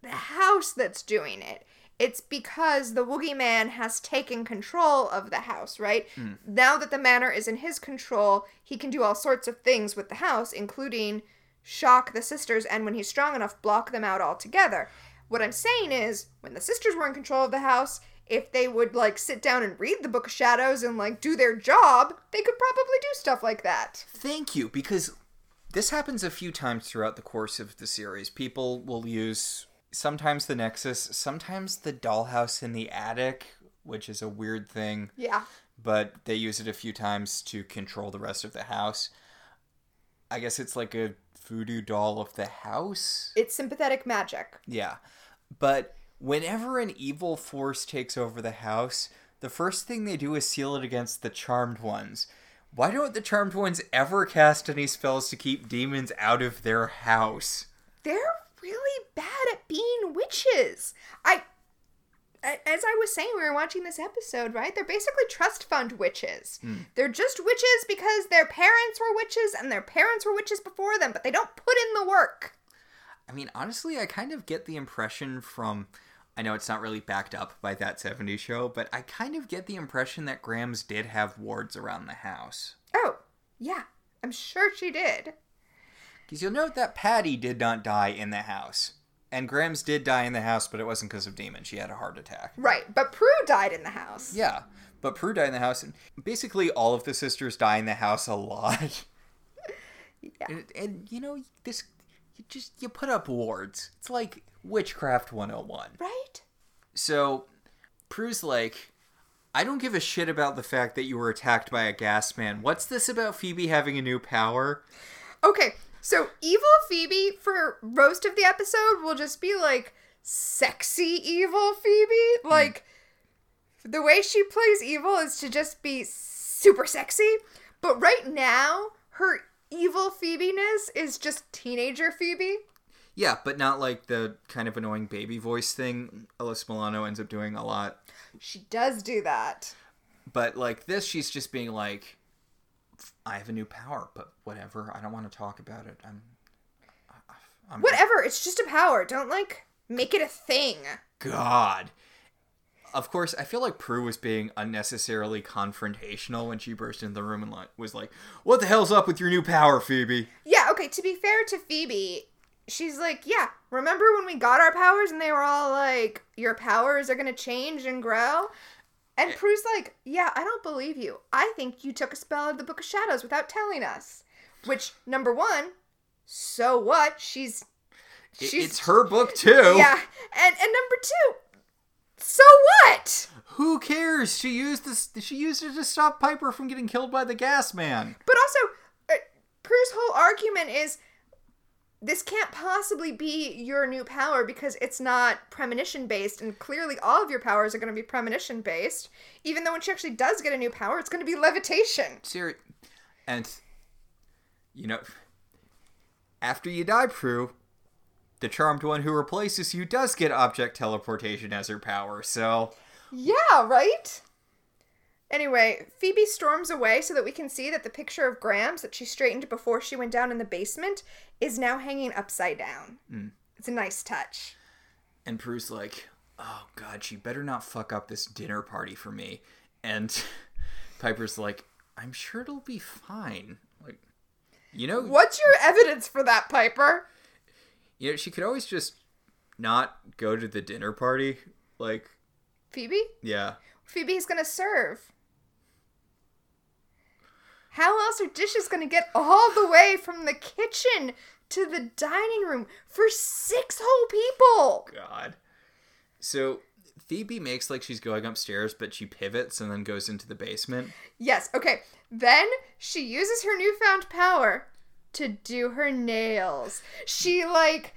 the house that's doing it. It's because the Woogy Man has taken control of the house, right? Hmm. Now that the manor is in his control, he can do all sorts of things with the house, including shock the sisters and when he's strong enough, block them out altogether. What I'm saying is, when the sisters were in control of the house, if they would like sit down and read the Book of Shadows and like do their job, they could probably do stuff like that. Thank you, because this happens a few times throughout the course of the series. People will use sometimes the Nexus, sometimes the dollhouse in the attic, which is a weird thing, Yeah. but they use it a few times to control the rest of the house. I guess it's like a voodoo doll of the house. It's sympathetic magic. Yeah. But whenever an evil force takes over the house, the first thing they do is seal it against the charmed ones. Why don't the charmed ones ever cast any spells to keep demons out of their house? They're really bad at being witches. I as I was saying, we were watching this episode, right? They're basically trust fund witches. Hmm. They're just witches because their parents were witches and their parents were witches before them, but they don't put in the work. I mean, honestly, I kind of get the impression from. I know it's not really backed up by that 70s show, but I kind of get the impression that Grams did have wards around the house. Oh, yeah, I'm sure she did. Because you'll note that Patty did not die in the house. And Grams did die in the house, but it wasn't because of demons. She had a heart attack. Right, but Prue died in the house. Yeah, but Prue died in the house, and basically all of the sisters die in the house a lot. Yeah. And, and you know, this you just you put up wards. It's like witchcraft 101. Right? So Prue's like, I don't give a shit about the fact that you were attacked by a gas man. What's this about Phoebe having a new power? Okay, so evil Phoebe for most of the episode will just be like sexy evil Phoebe. Hmm. Like the way she plays evil is to just be super sexy. But right now, her evil Phoebe-ness is just teenager Phoebe. Yeah, but not like the kind of annoying baby voice thing Alyssa Milano ends up doing a lot. She does do that. But like this, she's just being like, I have a new power, but whatever. I don't want to talk about it. I'm. I'm Whatever, it's just a power. Don't like make it a thing. God. Of course, I feel like Prue was being unnecessarily confrontational when she burst into the room and like, was like, "What the hell's up with your new power, Phoebe?" Yeah, okay, to be fair to Phoebe, she's like, yeah, remember when we got our powers and they were all like, your powers are gonna change and grow? And Prue's like, yeah, I don't believe you. I think you took a spell out of the Book of Shadows without telling us. Which, number one, so what? She's. She's. It's her book too. Yeah, and, and number two, so what? Who cares? She used this. She used it to stop Piper from getting killed by the gas man. But also, uh, Prue's whole argument is this can't possibly be your new power because it's not premonition based, and clearly all of your powers are going to be premonition based. Even though when she actually does get a new power, it's going to be levitation. Seri- and you know, after you die, Prue, the charmed one who replaces you does get object teleportation as her power. So Yeah, right? Anyway, Phoebe storms away so that we can see that the picture of Grams that she straightened before she went down in the basement is now hanging upside down. Hmm. It's a nice touch. And Prue's like, oh god, she better not fuck up this dinner party for me. And Piper's like, I'm sure it'll be fine. Like, you know, What's your evidence for that, Piper? you know, she could always just not go to the dinner party. Like, Phoebe? yeah. Phoebe's gonna serve. How else are dishes gonna get all the way from the kitchen to the dining room for six whole people? God. So Phoebe makes like she's going upstairs, but she pivots and then goes into the basement. Yes, okay. Then she uses her newfound power to do her nails. She, like,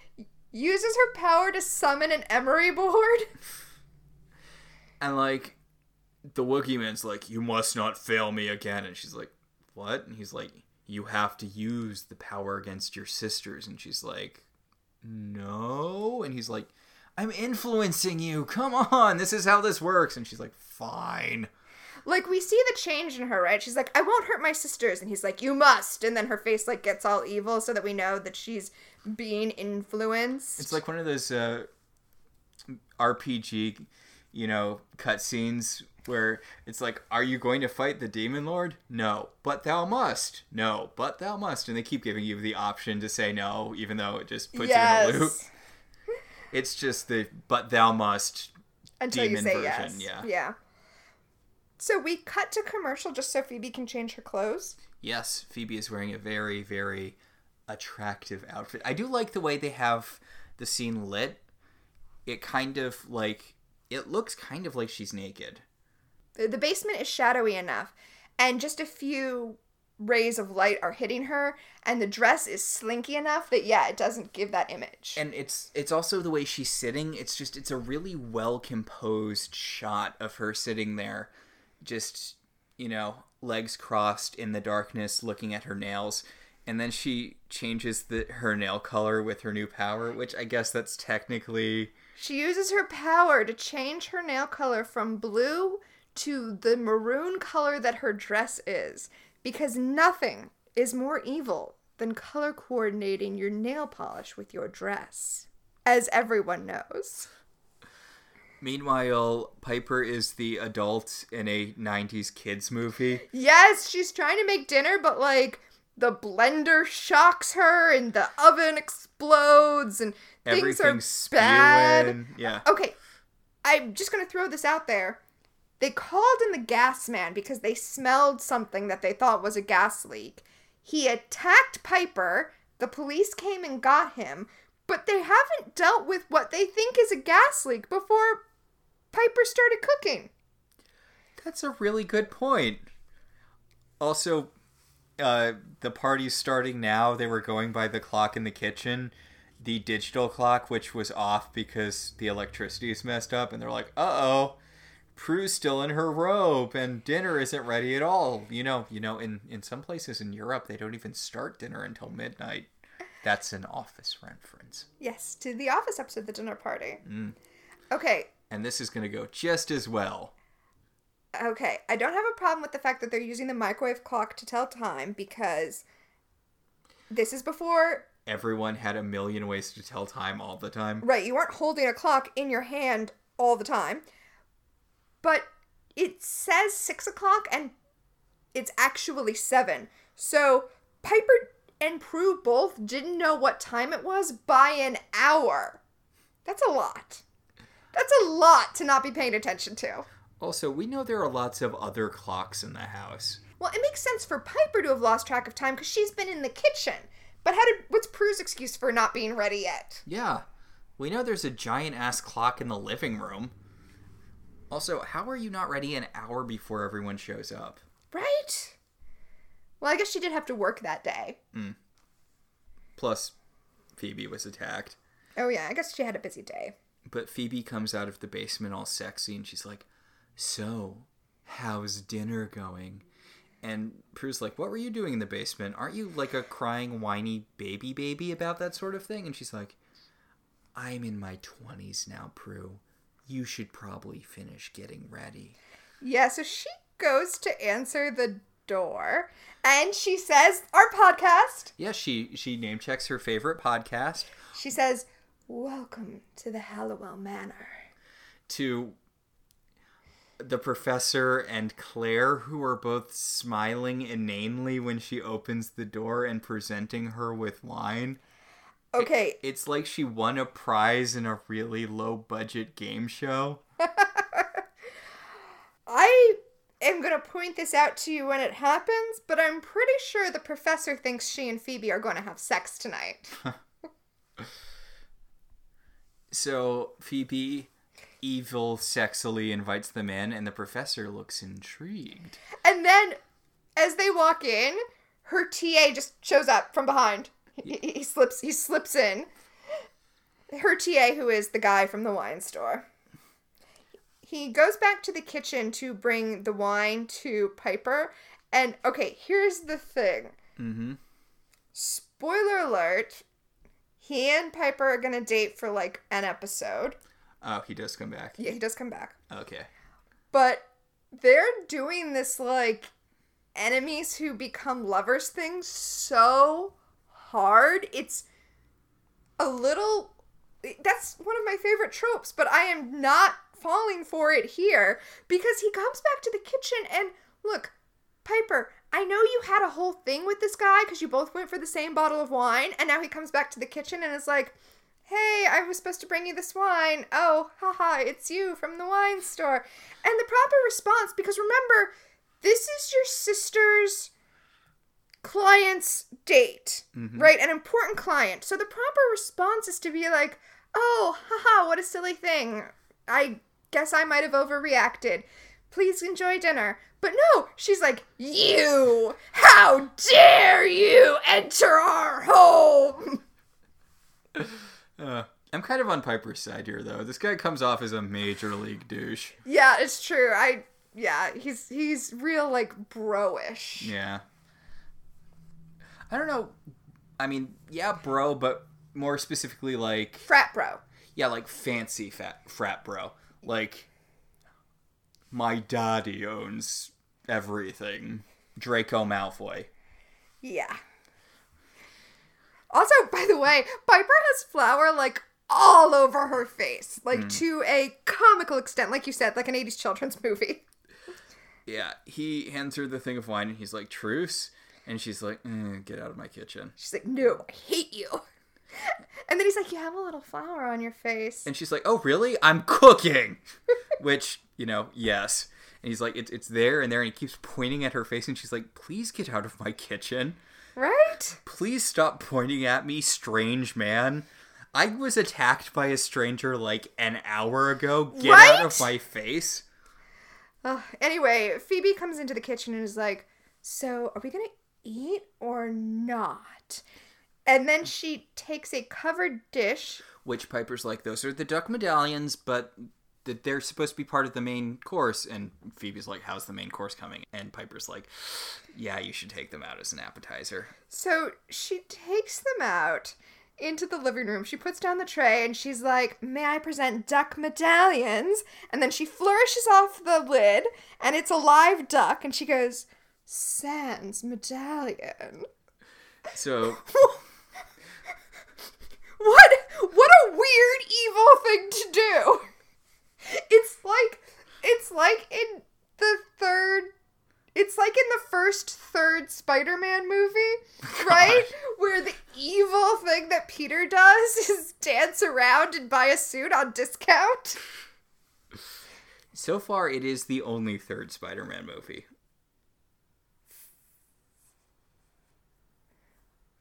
uses her power to summon an emery board. And like the Woogy Man's like, You must not fail me again. And she's like, What? And he's like, You have to use the power against your sisters. And she's like, No. And he's like, I'm influencing you. Come on. This is how this works. And she's like, Fine. Like, we see the change in her, right? She's like, I won't hurt my sisters. And he's like, You must. And then her face, like, gets all evil so that we know that she's being influenced. It's like one of those uh, RPG, you know, cutscenes where it's like, "Are you going to fight the demon lord? No, but thou must. No, but thou must." And they keep giving you the option to say no, even though it just puts you in a loop. It's just the but thou must Until you demon say version, yes. yeah. Yeah. So we cut to commercial just so Phoebe can change her clothes. Yes, Phoebe is wearing a very, very attractive outfit. I do like the way they have the scene lit. It kind of like it looks kind of like she's naked. The basement is shadowy enough, and just a few rays of light are hitting her, and the dress is slinky enough that yeah, it doesn't give that image. And it's it's also the way she's sitting. It's just it's a really well composed shot of her sitting there, just you know legs crossed in the darkness, looking at her nails. And then she changes the her nail color with her new power, which I guess that's technically She uses her power to change her nail color from blue to the maroon color that her dress is, because nothing is more evil than color coordinating your nail polish with your dress, as everyone knows. Meanwhile, Piper is the adult in a 90s kids movie. Yes, she's trying to make dinner, but like the blender shocks her and the oven explodes and things Everything's are bad. Yeah. Okay, I'm just gonna throw this out there. They called in the gas man because they smelled something that they thought was a gas leak. He attacked Piper. The police came and got him, but they haven't dealt with what they think is a gas leak before Piper started cooking. That's a really good point. Also, uh, the party's starting now. They were going by the clock in the kitchen, the digital clock, which was off because the electricity is messed up, and they're like, "Uh oh, Prue's still in her robe, and dinner isn't ready at all." You know, you know, in in some places in Europe, they don't even start dinner until midnight. That's an office reference, Yes, to the office episode, the dinner party. Mm. Okay, and this is gonna go just as well. Okay, I don't have a problem with the fact that they're using the microwave clock to tell time because this is before, Everyone had a million ways to tell time all the time. right, you weren't holding a clock in your hand all the time. But it says six o'clock and it's actually seven. So Piper and Prue both didn't know what time it was by an hour. That's a lot. That's a lot to not be paying attention to. Also, we know there are lots of other clocks in the house. Well, it makes sense for Piper to have lost track of time because she's been in the kitchen. But how did what's Prue's excuse for not being ready yet? Yeah, we know there's a giant ass clock in the living room. Also, how are you not ready an hour before everyone shows up? Right? Well, I guess she did have to work that day. Hmm. Plus, Phoebe was attacked. Oh yeah, I guess she had a busy day. But Phoebe comes out of the basement all sexy and she's like, So, how's dinner going? And Prue's like, What were you doing in the basement? Aren't you like a crying, whiny baby baby about that sort of thing? And she's like, I'm in my 20s now, Prue. You should probably finish getting ready. Yeah, so she goes to answer the door and she says, Our podcast. Yeah, she she name checks her favorite podcast She says, Welcome to the Halliwell Manor. to the professor and Claire, who are both smiling inanely when she opens the door and presenting her with wine. Okay, It's like she won a prize in a really low budget game show. I am going to point this out to you when it happens, but I'm pretty sure the professor thinks she and Phoebe are going to have sex tonight. So Phoebe evil sexily invites them in and the professor looks intrigued. And then, as they walk in, her TA just shows up from behind. He, he- slips. He slips in. Her TA, who is the guy from the wine store, he goes back to the kitchen to bring the wine to Piper. And okay, here's the thing. Mm-hmm. Spoiler alert: he and Piper are gonna date for like an episode. Oh, he does come back. Yeah, he does come back. Okay. but they're doing this like enemies who become lovers thing so hard it's a little that's one of my favorite tropes but i am not falling for it here because he comes back to the kitchen and look piper i know you had a whole thing with this guy because you both went for the same bottle of wine and now he comes back to the kitchen and is like Hey, I was supposed to bring you this wine. Oh, haha, it's you from the wine store. And the proper response, because remember, this is your sister's client's date, right? An important client. So the proper response is to be like, oh, haha, what a silly thing. I guess I might have overreacted. Please enjoy dinner. But no, she's like, you! How dare you enter our home! Uh, I'm kind of on Piper's side here, though. This guy comes off as a major league douche. Yeah, it's true. I yeah, he's he's real like bro-ish. Yeah. I don't know. I mean, yeah, bro, but more specifically, like, Frat bro. yeah, like fancy fat frat bro. Like, my daddy owns everything. Draco Malfoy. Yeah. Also, by the way, Piper has flour like all over her face, like hmm. to a comical extent, like you said, like an 80s children's movie. Yeah, he hands her the thing of wine and he's like, truce. And she's like, "Mm, get out of my kitchen. She's like, "No, I hate you." And then he's like, "You have a little flour on your face." And she's like, oh, really? I'm cooking. Which, you know, yes. And he's like, it's, it's there and there. And he keeps pointing at her face. And she's like, please get out of my kitchen. Right? Please stop pointing at me, strange man. I was attacked by a stranger like an hour ago. Get out of my face. Ugh. anyway, Phoebe comes into the kitchen and is like, "So, are we gonna eat or not?" And then she takes a covered dish. Which Piper's like, those are the duck medallions, but th- they're supposed to be part of the main course. And Phoebe's like, how's the main course coming? And Piper's like, yeah, you should take them out as an appetizer. So she takes them out into the living room. She puts down the tray and she's like, May I present duck medallions? And then she flourishes off the lid and it's a live duck. And she goes, Sans medallion. So What? What a weird, evil thing to do. It's like, it's like in the third. It's like in the first third Spider-Man movie, right? Where the evil thing that Peter does is dance around and buy a suit on discount. So far, it is the only third Spider Man movie.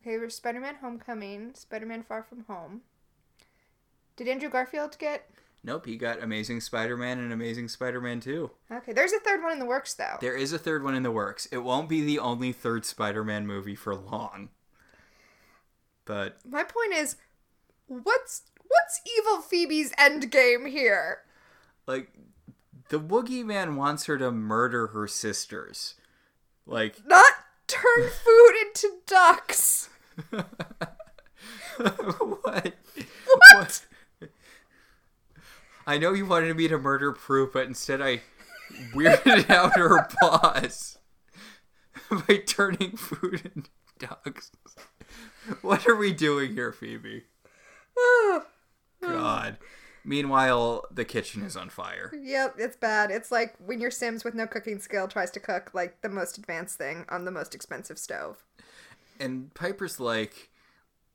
Okay, we're Spider-Man: Homecoming, Spider-Man: Far From Home. Did Andrew Garfield get? Nope, he got Amazing Spider Man and Amazing Spider Man 2. Okay, there's a third one in the works though. There is a third one in the works. It won't be the only third Spider Man movie for long. But My point is, what's what's evil Phoebe's end game here? like the Woogy Man wants her to murder her sisters. Like Not turn food into ducks. What? What? I know you wanted me to murder Prue, but instead I weirded out her boss by turning food into dogs. What are we doing here, Phoebe? God. Meanwhile, the kitchen is on fire. Yep, it's bad. It's like when your Sims with no cooking skill tries to cook like the most advanced thing on the most expensive stove. And Piper's like,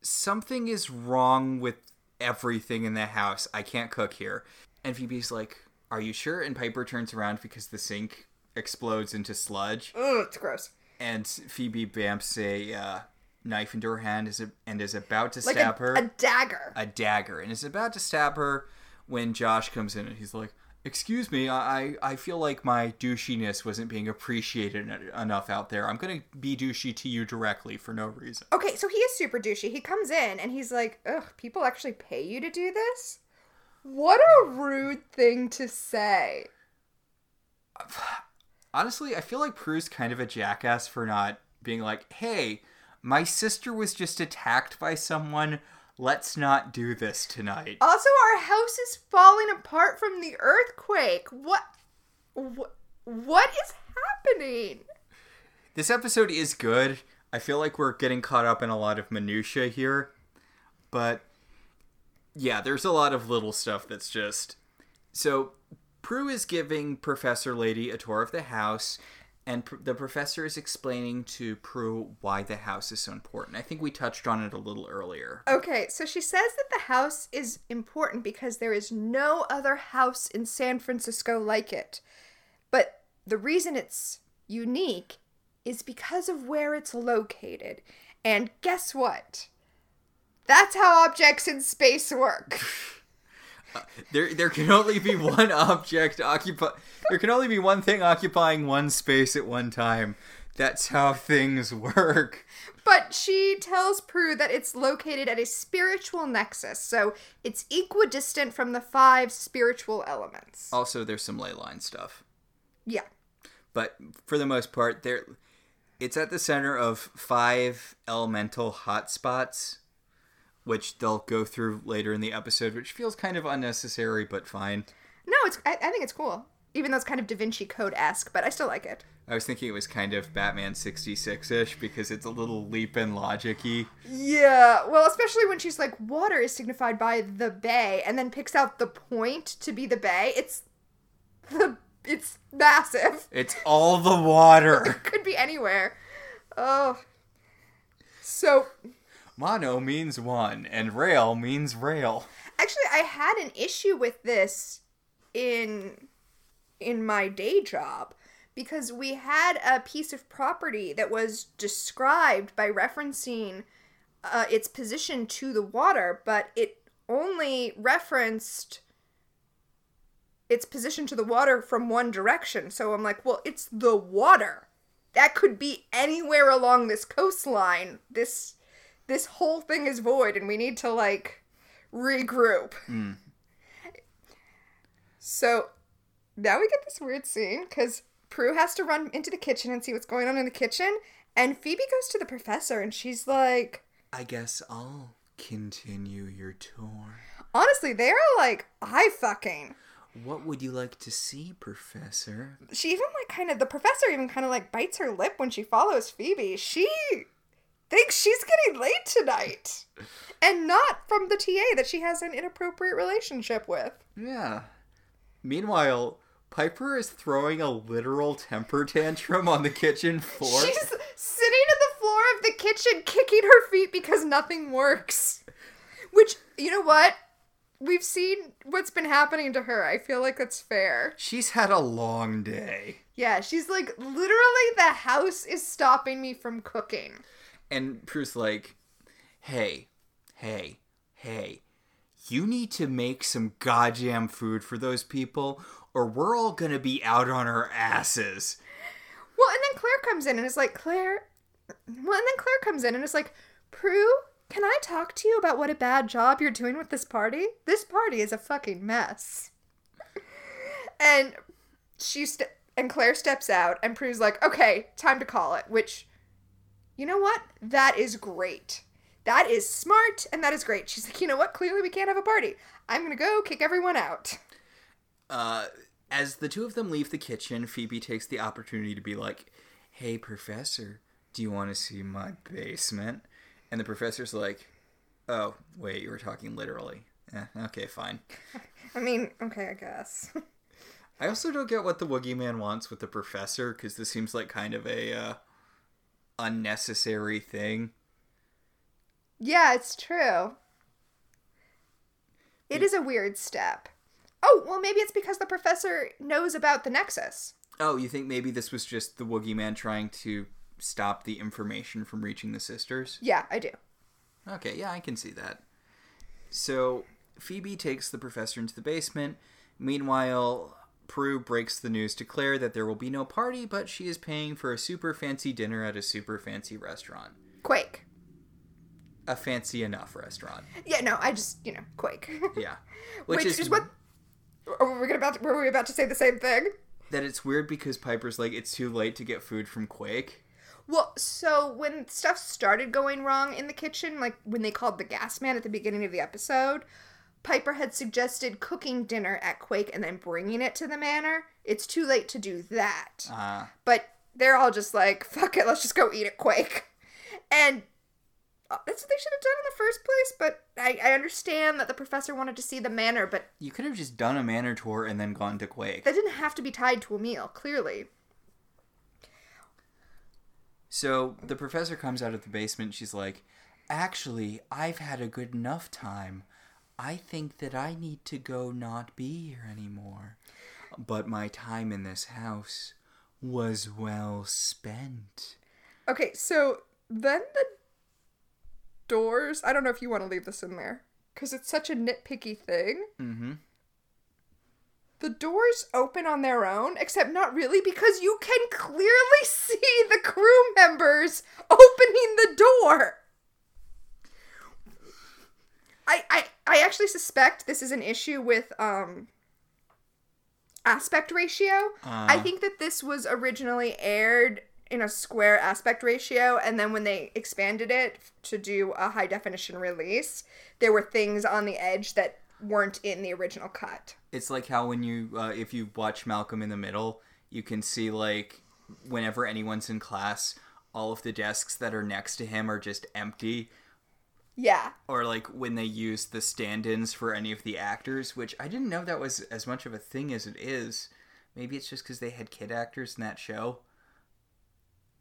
something is wrong with everything in the house. I can't cook here. And Phoebe's like, Are you sure? And Piper turns around because the sink explodes into sludge. Ugh, it's gross. And Phoebe bamps a uh, knife into her hand is and is about to Like stab a, her a dagger. a dagger and is about to stab her when Josh comes in and he's like, "Excuse me, I I feel like my douchiness wasn't being appreciated enough out there. I'm gonna be douchey to you directly for no reason." Okay, so he is super douchey. He comes in and he's like, ugh, people actually pay you to do this? What a rude thing to say. Honestly, I feel like Prue's kind of a jackass for not being like, "Hey, my sister was just attacked by someone. Let's not do this tonight." Also, our house is falling apart from the earthquake. What? What, what is happening? This episode is good. I feel like we're getting caught up in a lot of minutia here, but yeah, there's a lot of little stuff that's just so Prue is giving Professor Lady a tour of the house, and pr- the professor is explaining to Prue why the house is so important. I think we touched on it a little earlier. Okay, so she says that the house is important because there is no other house in San Francisco like it. But the reason it's unique is because of where it's located. And guess what? That's how objects in space work. There, there can only be one object occupy. There can only be one thing occupying one space at one time. That's how things work. But she tells Prue that it's located at a spiritual nexus, so it's equidistant from the five spiritual elements. Also, there's some ley line stuff, Yeah. but for the most part, there, it's at the center of five elemental hotspots, which they'll go through later in the episode, which feels kind of unnecessary, but fine. No, it's I, I think it's cool. Even though it's kind of Da Vinci Code esque, but I still like it. I was thinking it was kind of Batman 66 ish because it's a little leap in logic y. Yeah, well, especially when she's like, water is signified by the bay, and then picks out the point to be the bay. It's the it's massive. It's all the water. Could be anywhere. Oh, so Mono means one, and rail means rail. actually, I had an issue with this in in my day job because we had a piece of property that was described by referencing uh, its position to the water, but it only referenced its position to the water from one direction. So I'm like, well, it's the water. That could be anywhere along this coastline. This this whole thing is void and we need to like regroup. Mm. So now we get this weird scene because Prue has to run into the kitchen and see what's going on in the kitchen. And Phoebe goes to the professor and she's like, I guess I'll continue your tour. honestly, they are like I fucking. What would you like to see, Professor? She even like kind of, the professor even kind of like bites her lip when she follows Phoebe. She thinks she's getting late tonight. And not from the TA that she has an inappropriate relationship with. Yeah. Meanwhile, Piper is throwing a literal temper tantrum on the kitchen floor. She's sitting on the floor of the kitchen kicking her feet because nothing works. Which, you know what? We've seen what's been happening to her. I feel like that's fair. She's had a long day. Yeah, she's like, literally, the house is stopping me from cooking. And Prue's like, hey, hey, hey, you need to make some goddamn food for those people, or we're all gonna be out on our asses. Well, and then Claire comes in and is like, Claire. Well, and then Claire comes in and is like, Prue, can I talk to you about what a bad job you're doing with this party? This party is a fucking mess. and she st- and Claire steps out, and Prue's like, okay, time to call it. Which, you know what? That is great. That is smart, and that is great. She's like, you know what? Clearly, we can't have a party. I'm gonna go kick everyone out. Uh, as the two of them leave the kitchen, Phoebe takes the opportunity to be like, hey, Professor, do you want to see my basement? And the professor's like, oh, wait, you were talking literally. Eh, okay, fine. I mean, okay, I guess. I also don't get what the Woogy Man wants with the professor because this seems like kind of a uh, unnecessary thing. Yeah, it's true. It is a weird step. Oh, well, maybe it's because the professor knows about the Nexus. Oh, you think maybe this was just the Woogy Man trying to stop the information from reaching the sisters? Yeah, I do. Okay, yeah, I can see that. So Phoebe takes the professor into the basement. Meanwhile, Prue breaks the news to Claire that there will be no party, but she is paying for a super fancy dinner at a super fancy restaurant. Quake. A fancy enough restaurant. Yeah, no, I just, you know, Quake. Yeah. Which, is, what. Are we gonna about? were we about to say the same thing? that it's weird because Piper's like it's too late to get food from Quake. Well, so when stuff started going wrong in the kitchen, like when they called the gas man at the beginning of the episode, Piper had suggested cooking dinner at Quake and then bringing it to the manor. It's too late to do that. Uh, But they're all just like, fuck it, let's just go eat at Quake. And uh, that's what they should have done in the first place. But I, I understand that the professor wanted to see the manor, but you could have just done a manor tour and then gone to Quake. that didn't have to be tied to a meal, clearly. So the professor comes out of the basement. She's like, Actually, I've had a good enough time. I think that I need to go not be here anymore. But my time in this house was well spent. Okay, so then the doors. I don't know if you want to leave this in there because it's such a nitpicky thing. Mm-hmm. The doors open on their own, except not really because you can clearly see the crew members opening the door. I, I I actually suspect this is an issue with um aspect ratio. I Uh. think that this was originally aired in a square aspect ratio and then when they expanded it to do a high definition release, there were things on the edge that weren't in the original cut. It's like how when you, uh, if you watch Malcolm in the Middle, you can see like whenever anyone's in class, all of the desks that are next to him are just empty. Yeah. Or like when they use the stand-ins for any of the actors, which I didn't know that was as much of a thing as it is. Maybe it's just because they had kid actors in that show.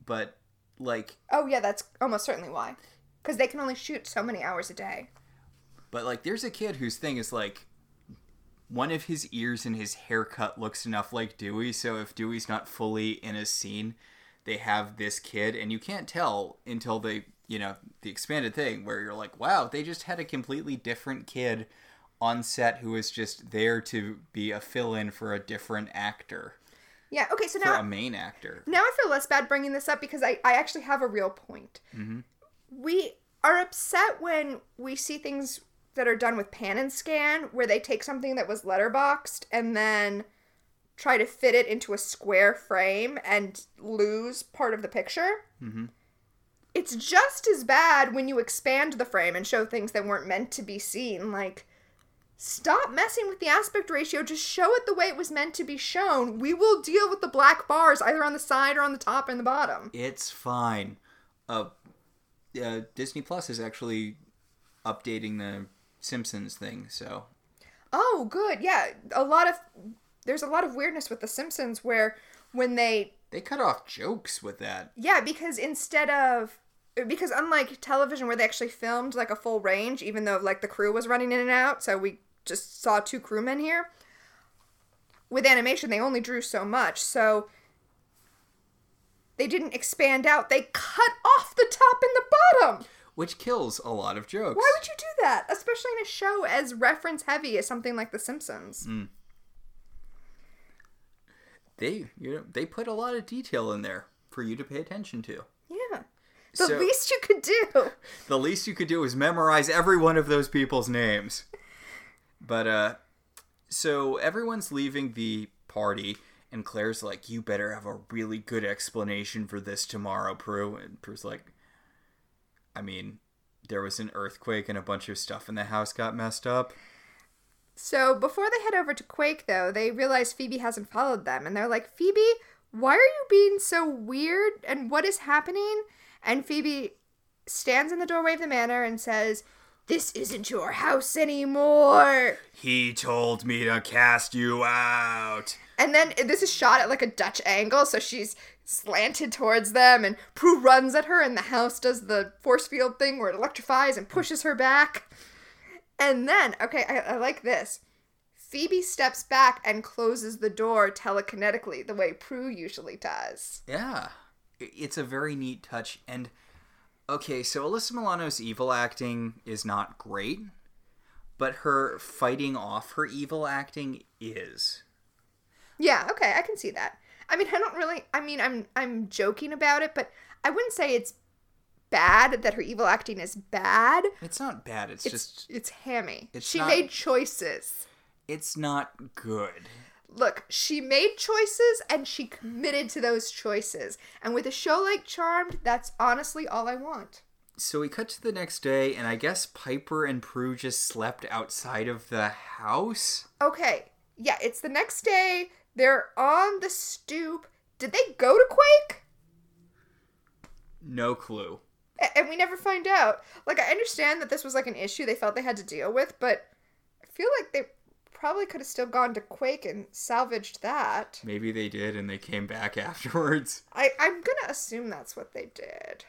But like, Oh yeah, that's almost certainly why. Cuz they can only shoot so many hours a day. but like, there's a kid whose thing is like, one of his ears and his haircut looks enough like Dewey. So if Dewey's not fully in a scene, they have this kid, and you can't tell until they, you know, the expanded thing where you're like, wow, they just had a completely different kid on set who was just there to be a fill-in for a different actor, Yeah, okay, so for now a main actor. Now I feel less bad bringing this up because I, I actually have a real point. We are upset when we see things that are done with pan and scan where they take something that was letterboxed and then try to fit it into a square frame and lose part of the picture. Mhm. It's just as bad when you expand the frame and show things that weren't meant to be seen. Like, stop messing with the aspect ratio. Just show it the way it was meant to be shown. We will deal with the black bars either on the side or on the top and the bottom. It's fine. Uh, uh, Disney Plus is actually updating the Simpsons thing, so Oh, good. Yeah, a lot of there's a lot of weirdness with the Simpsons where when they they cut off jokes with that. yeah, because instead of because unlike television where they actually filmed like a full range even though like the crew was running in and out, so we just saw two crewmen here. With animation they only drew so much. So they didn't expand out. They cut off the top and the bottom. which kills a lot of jokes. Why would you do that? Especially in a show as reference heavy as something like The Simpsons. Hmm. they you know they put a lot of detail in there for you to pay attention to. The So- least you could do. The least you could do is memorize every one of those people's names. But uh so everyone's leaving the party and Claire's like, "You better have a really good explanation for this tomorrow, Prue." And Prue's like, "I mean, there was an earthquake and a bunch of stuff in the house got messed up." So before they head over to Quake, though, they realize Phoebe hasn't followed them, and they're like, Phoebe, why are you being so weird? And what is happening? And Phoebe stands in the doorway of the manor and says, This isn't your house anymore. He told me to cast you out. And then this is shot at like a Dutch angle, so she's slanted towards them, and Prue runs at her, and the house does the force field thing where it electrifies and pushes her back. And then, okay, I, I like this. Phoebe steps back and closes the door telekinetically, the way Prue usually does. Yeah. It's a very neat touch. And, okay, so Alyssa Milano's evil acting is not great, but her fighting off her evil acting is. Yeah, okay, I can see that. I mean, I don't really. I mean, I'm I'm joking about it, but I wouldn't say it's bad that her evil acting is bad. It's not bad, it's, It's just. it's hammy. It's she not- made choices. It's not good. Look, she made choices and she committed to those choices. And with a show like Charmed, that's honestly all I want. So we cut to the next day, and I guess Piper and Prue just slept outside of the house? Okay, yeah, it's the next day. They're on the stoop. Did they go to Quake? No clue. And we never find out. Like, I understand that this was like an issue they felt they had to deal with, but I feel like they probably could have still gone to Quake and salvaged that. Maybe they did and they came back afterwards. I, I'm gonna assume that's what they did.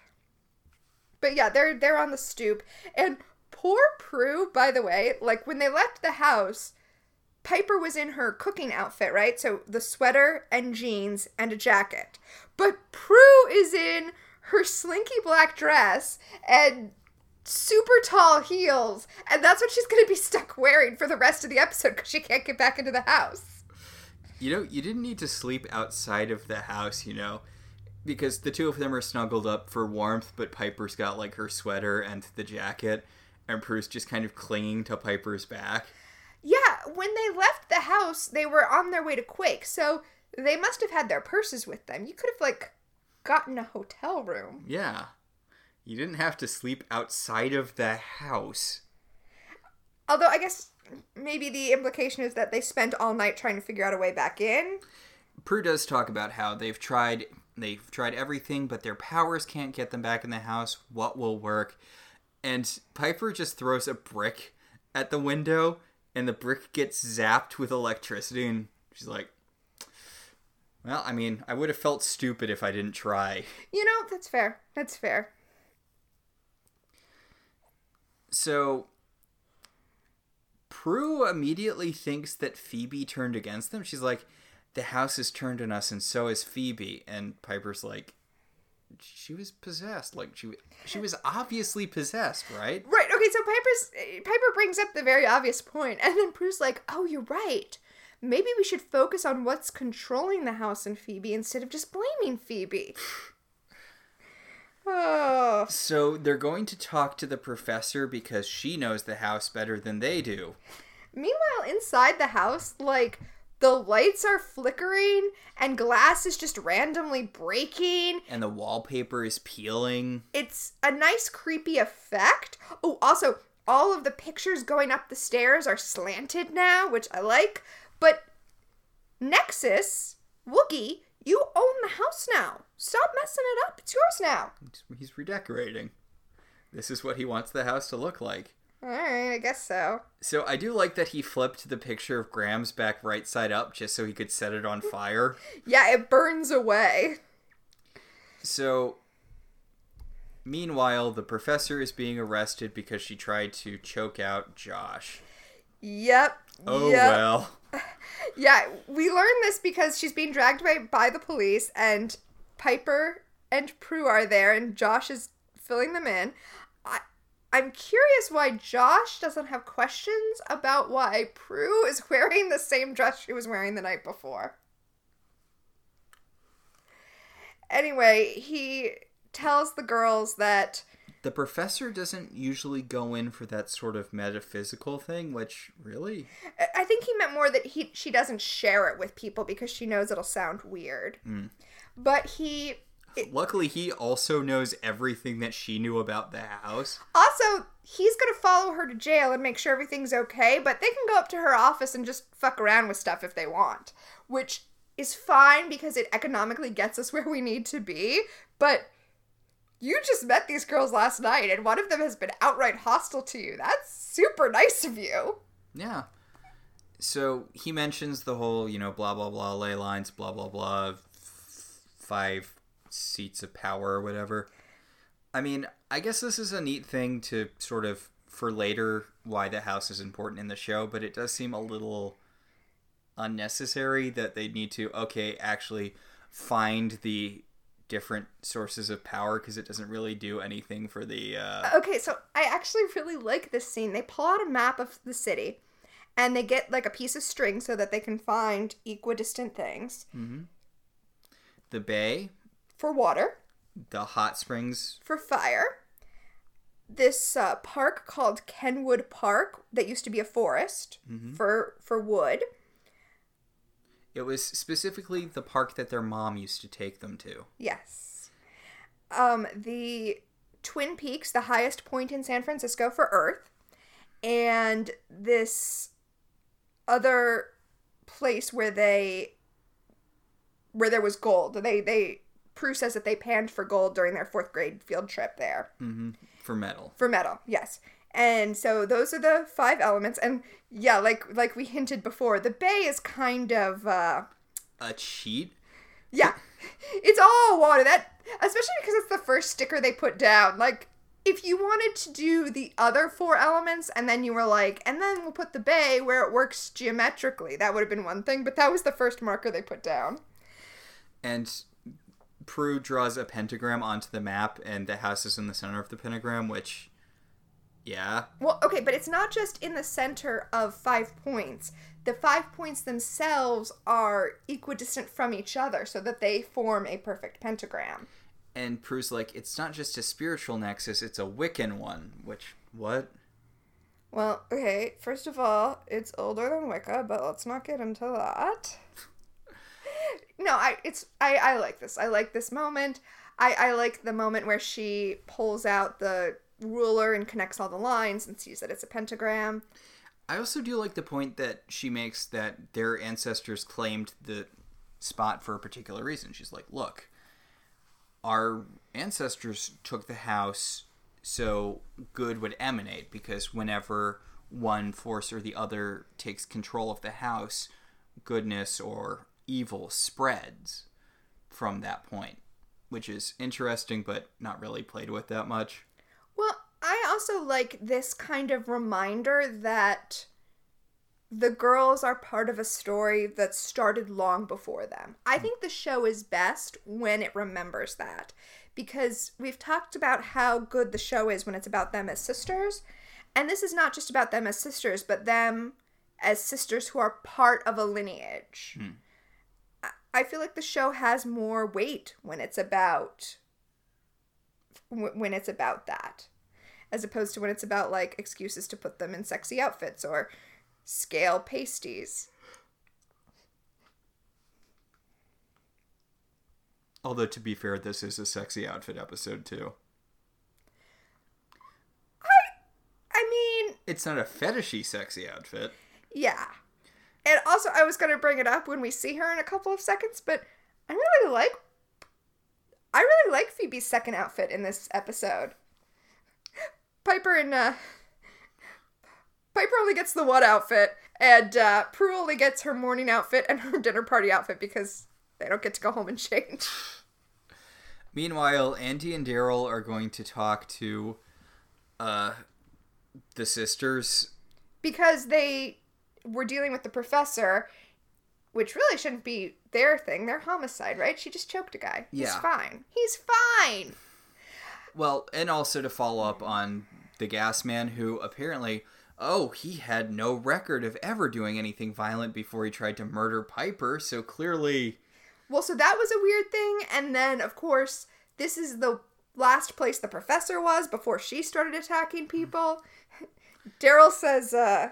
But yeah, they're they're on the stoop. And poor Prue, by the way, like when they left the house, Piper was in her cooking outfit, right? So the sweater and jeans and a jacket. But Prue is in her slinky black dress and super tall heels, and that's what she's going to be stuck wearing for the rest of the episode because she can't get back into the house. You know, you didn't need to sleep outside of the house, you know, because the two of them are snuggled up for warmth, but Piper's got like her sweater and the jacket, and Prue's just kind of clinging to Piper's back. Yeah, when they left the house, they were on their way to Quake, so they must have had their purses with them. You could have, like, gotten a hotel room. Yeah. You didn't have to sleep outside of the house. Although, I guess maybe the implication is that they spent all night trying to figure out a way back in. Prue does talk about how they've tried they've tried everything, but their powers can't get them back in the house. What will work? And Piper just throws a brick at the window, and the brick gets zapped with electricity, and she's like, "Well, I mean, I would have felt stupid if I didn't try." You know, that's fair. That's fair. So Prue immediately thinks that Phoebe turned against them. She's like, "The house has turned on us, and so has Phoebe." And Piper's like, "She was possessed. Like she she was obviously possessed, right?" Right. Okay. So Piper's Piper brings up the very obvious point, and then Prue's like, "Oh, you're right. Maybe we should focus on what's controlling the house and Phoebe instead of just blaming Phoebe." Oh. So they're going to talk to the professor because she knows the house better than they do. Meanwhile, inside the house, like the lights are flickering and glass is just randomly breaking. And the wallpaper is peeling. It's a nice creepy effect. Oh, also, all of the pictures going up the stairs are slanted now, which I like. But Nexus, Woogy, you own the house now. Stop messing it up. It's yours now. He's redecorating. This is what he wants the house to look like. All right, I guess so. So I do like that he flipped the picture of Grams back right side up just so he could set it on fire. yeah, it burns away. So meanwhile, the professor is being arrested because she tried to choke out Josh. Yep. Oh yep. well. Yeah, we learn this because she's being dragged by by the police, and Piper and Prue are there, and Josh is filling them in. I I'm curious why Josh doesn't have questions about why Prue is wearing the same dress she was wearing the night before. Anyway, he tells the girls that The professor doesn't usually go in for that sort of metaphysical thing, which really I- I think he meant more that he she doesn't share it with people because she knows it'll sound weird. Hmm. But he luckily he also knows everything that she knew about the house. Also, he's gonna follow her to jail and make sure everything's okay, but they can go up to her office and just fuck around with stuff if they want. Which is fine because it economically gets us where we need to be, but you just met these girls last night and one of them has been outright hostile to you. That's super nice of you. Yeah. So he mentions the whole, you know, blah blah blah ley lines, blah blah blah, five seats of power or whatever. I mean, I guess this is a neat thing to sort of for later why the house is important in the show, but it does seem a little unnecessary that they need to okay actually find the different sources of power because it doesn't really do anything for the uh Okay, so I actually really like this scene. They pull out a map of the city and they get like a piece of string so that they can find equidistant things the bay, for water. the hot springs. for fire. This uh, park called Kenwood Park that used to be a forest for for wood. It was specifically the park that their mom used to take them to. Yes. Um, the Twin Peaks, the highest point in San Francisco for Earth, and this other place where they where there was gold. They they Prue says that they panned for gold during their fourth grade field trip there. for metal. For metal, yes. And so those are the five elements. And yeah, like like we hinted before, the bay is kind of uh A cheat? yeah. It's all water. That especially because it's the first sticker they put down. Like if you wanted to do the other four elements and then you were like, and then we'll put the bay where it works geometrically, that would have been one thing, but that was the first marker they put down. And Prue draws a pentagram onto the map, and the house is in the center of the pentagram, which, yeah. Well, okay, but it's not just in the center of five points. The five points themselves are equidistant from each other so that they form a perfect pentagram. And Prue's like, it's not just a spiritual nexus, it's a Wiccan one. Which, what? Well, okay, first of all, it's older than Wicca, but let's not get into that. No, I it's I, I like this. I like this moment. I, I like the moment where she pulls out the ruler and connects all the lines and sees that it's a pentagram. I also do like the point that she makes that their ancestors claimed the spot for a particular reason. She's like, look, our ancestors took the house so good would emanate because whenever one force or the other takes control of the house, goodness or evil spreads from that point, which is interesting but not really played with that much. Well, I also like this kind of reminder that the girls are part of a story that started long before them. I hmm. think the show is best when it remembers that because we've talked about how good the show is when it's about them as sisters. And this is not just about them as sisters, but them as sisters who are part of a lineage. I- I feel like the show has more weight when it's about when it's about that as opposed to when it's about like excuses to put them in sexy outfits or scale pasties. Although, to be fair, this is a sexy outfit episode, too. I I mean, It's not a fetishy sexy outfit. yeah. And also, I was going to bring it up when we see her in a couple of seconds, but I really like. I really like Phoebe's second outfit in this episode. Piper and uh, Piper only gets the one outfit, and uh, Prue only gets her morning outfit and her dinner party outfit because they don't get to go home and change. Meanwhile, Andy and Daryl are going to talk to uh, the sisters. because they were dealing with the professor, which really shouldn't be their thing. Their homicide, right? She just choked a guy. Yeah. He's fine. He's fine. Well, and also to follow up on the gas man who apparently, oh, he had no record of ever doing anything violent before he tried to murder Piper, so clearly. Well, so that was a weird thing, and then of course this is the last place the professor was before she started attacking people. Daryl says, uh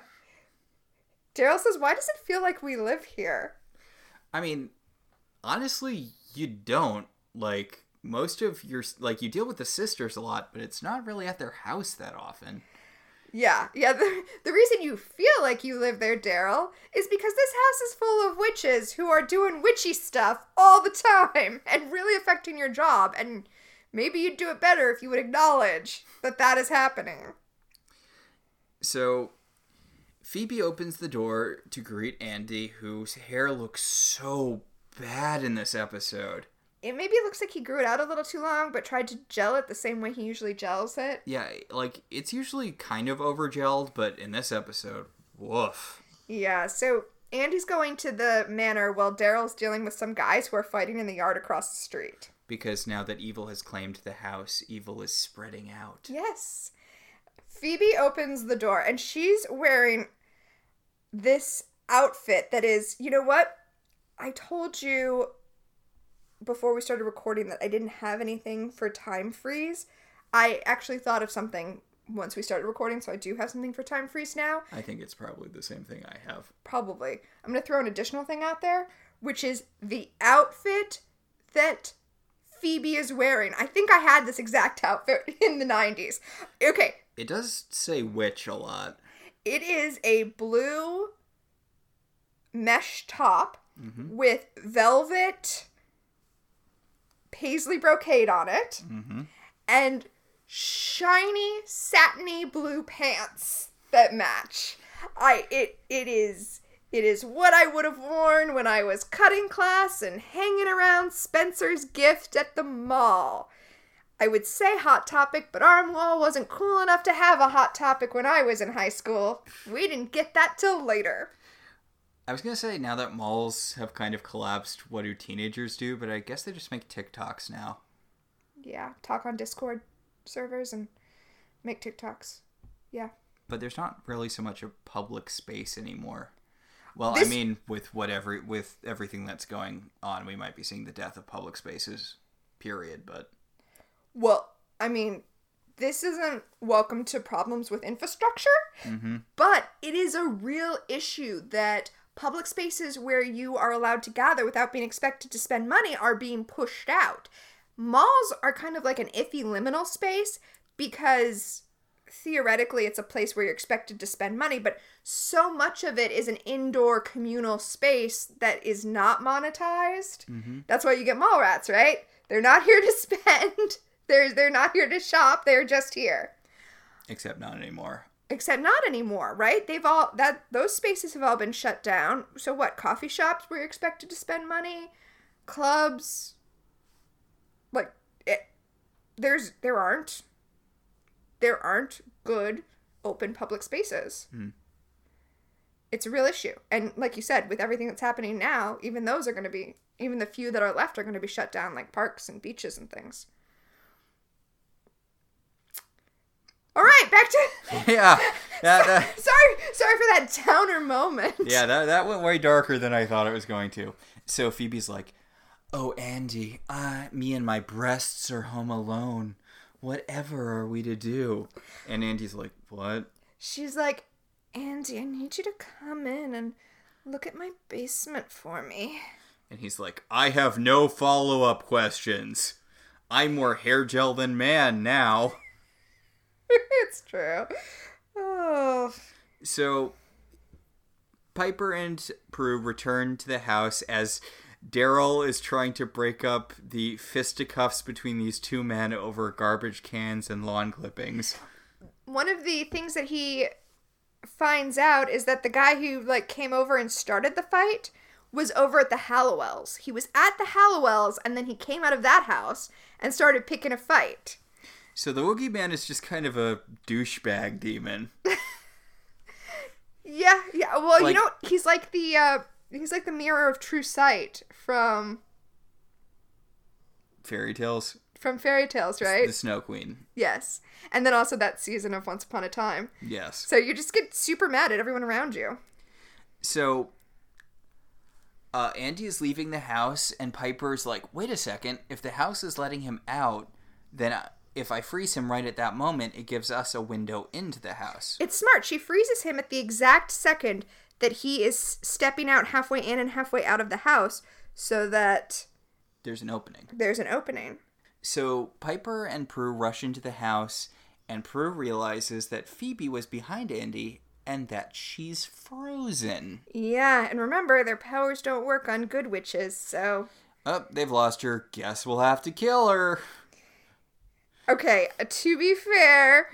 Daryl says, Why does it feel like we live here? I mean, honestly, you don't. Like, most of your. Like, you deal with the sisters a lot, but it's not really at their house that often. Yeah, yeah. The, the reason you feel like you live there, Daryl, is because this house is full of witches who are doing witchy stuff all the time and really affecting your job. And maybe you'd do it better if you would acknowledge that that is happening. So Phoebe opens the door to greet Andy, whose hair looks so bad in this episode. It maybe looks like he grew it out a little too long, but tried to gel it the same way he usually gels it. Yeah, like it's usually kind of over gelled, but in this episode, woof. Yeah, so Andy's going to the manor while Daryl's dealing with some guys who are fighting in the yard across the street. Because now that evil has claimed the house, evil is spreading out. Yes. Phoebe opens the door and she's wearing this outfit that is, you know what? I told you before we started recording that I didn't have anything for time freeze. I actually thought of something once we started recording, so I do have something for time freeze now. I think it's probably the same thing I have. Probably. I'm going to throw an additional thing out there, which is the outfit that Phoebe is wearing. I think I had this exact outfit in the 90s. Okay, It does say witch a lot. It is a blue mesh top mm-hmm. with velvet paisley brocade on it. Mm-hmm. And shiny satiny blue pants that match. I it it is it is what I would have worn when I was cutting class and hanging around Spencer's gift at the mall. I would say Hot Topic, but Armwall wasn't cool enough to have a Hot Topic when I was in high school. We didn't get that till later. I was gonna say now that malls have kind of collapsed, what do teenagers do? But I guess they just make TikToks now. Yeah, talk on Discord servers and make TikToks. Yeah. But there's not really so much a public space anymore. Well, This- I mean, with whatever with everything that's going on, we might be seeing the death of public spaces. Period. But Well, I mean, this isn't welcome to problems with infrastructure, mm-hmm. but it is a real issue that public spaces where you are allowed to gather without being expected to spend money are being pushed out. Malls are kind of like an iffy liminal space because theoretically it's a place where you're expected to spend money, but so much of it is an indoor communal space that is not monetized. Mhm. That's why you get mall rats, right? They're not here to spend. They're they're not here to shop. They're just here. except not anymore. Except not anymore, right? They've all that those spaces have all been shut down. So what? Coffee shops where you're expected to spend money, clubs. Like it, there's there aren't there aren't good open public spaces. Hmm. It's a real issue, and like you said, with everything that's happening now, even those are going to be even the few that are left are going to be shut down, like parks and beaches and things. All right, back to yeah, that, that, sorry, sorry for that downer moment. yeah, that that went way darker than I thought it was going to. So Phoebe's like, "Oh, Andy, uh, me and my breasts are home alone. Whatever are we to do?" And Andy's like, "What?" She's like, Andy, I need you to come in and look at my basement for me. And he's like, "I have no follow-up questions. I'm more hair gel than man now." it's true. Oh, So Piper and Prue return to the house as Daryl is trying to break up the fisticuffs between these two men over garbage cans and lawn clippings. one of the things that he finds out is that the guy who like came over and started the fight was over at the Halliwells. He was at the Halliwells and then he came out of that house and started picking a fight. So the Woogy Man is just kind of a douchebag demon. Yeah, yeah. Well, you know, he's like the uh he's like the mirror of true sight from Fairy tales. from fairy tales, right? The Snow Queen. Yes. And then also that season of Once Upon a Time. Yes. So you just get super mad at everyone around you. So uh, Andy is leaving the house, and Piper's like, "Wait a second! If the house is letting him out, then I, if I freeze him right at that moment, it gives us a window into the house." It's smart. She freezes him at the exact second that he is stepping out halfway in and halfway out of the house so that There's an opening. there's an opening. So Piper and Prue rush into the house, and Prue realizes that Phoebe was behind Andy and that she's frozen. Yeah, and remember, their powers don't work on good witches, so. Oh, they've lost her. Guess we'll have to kill her. Okay, to be fair,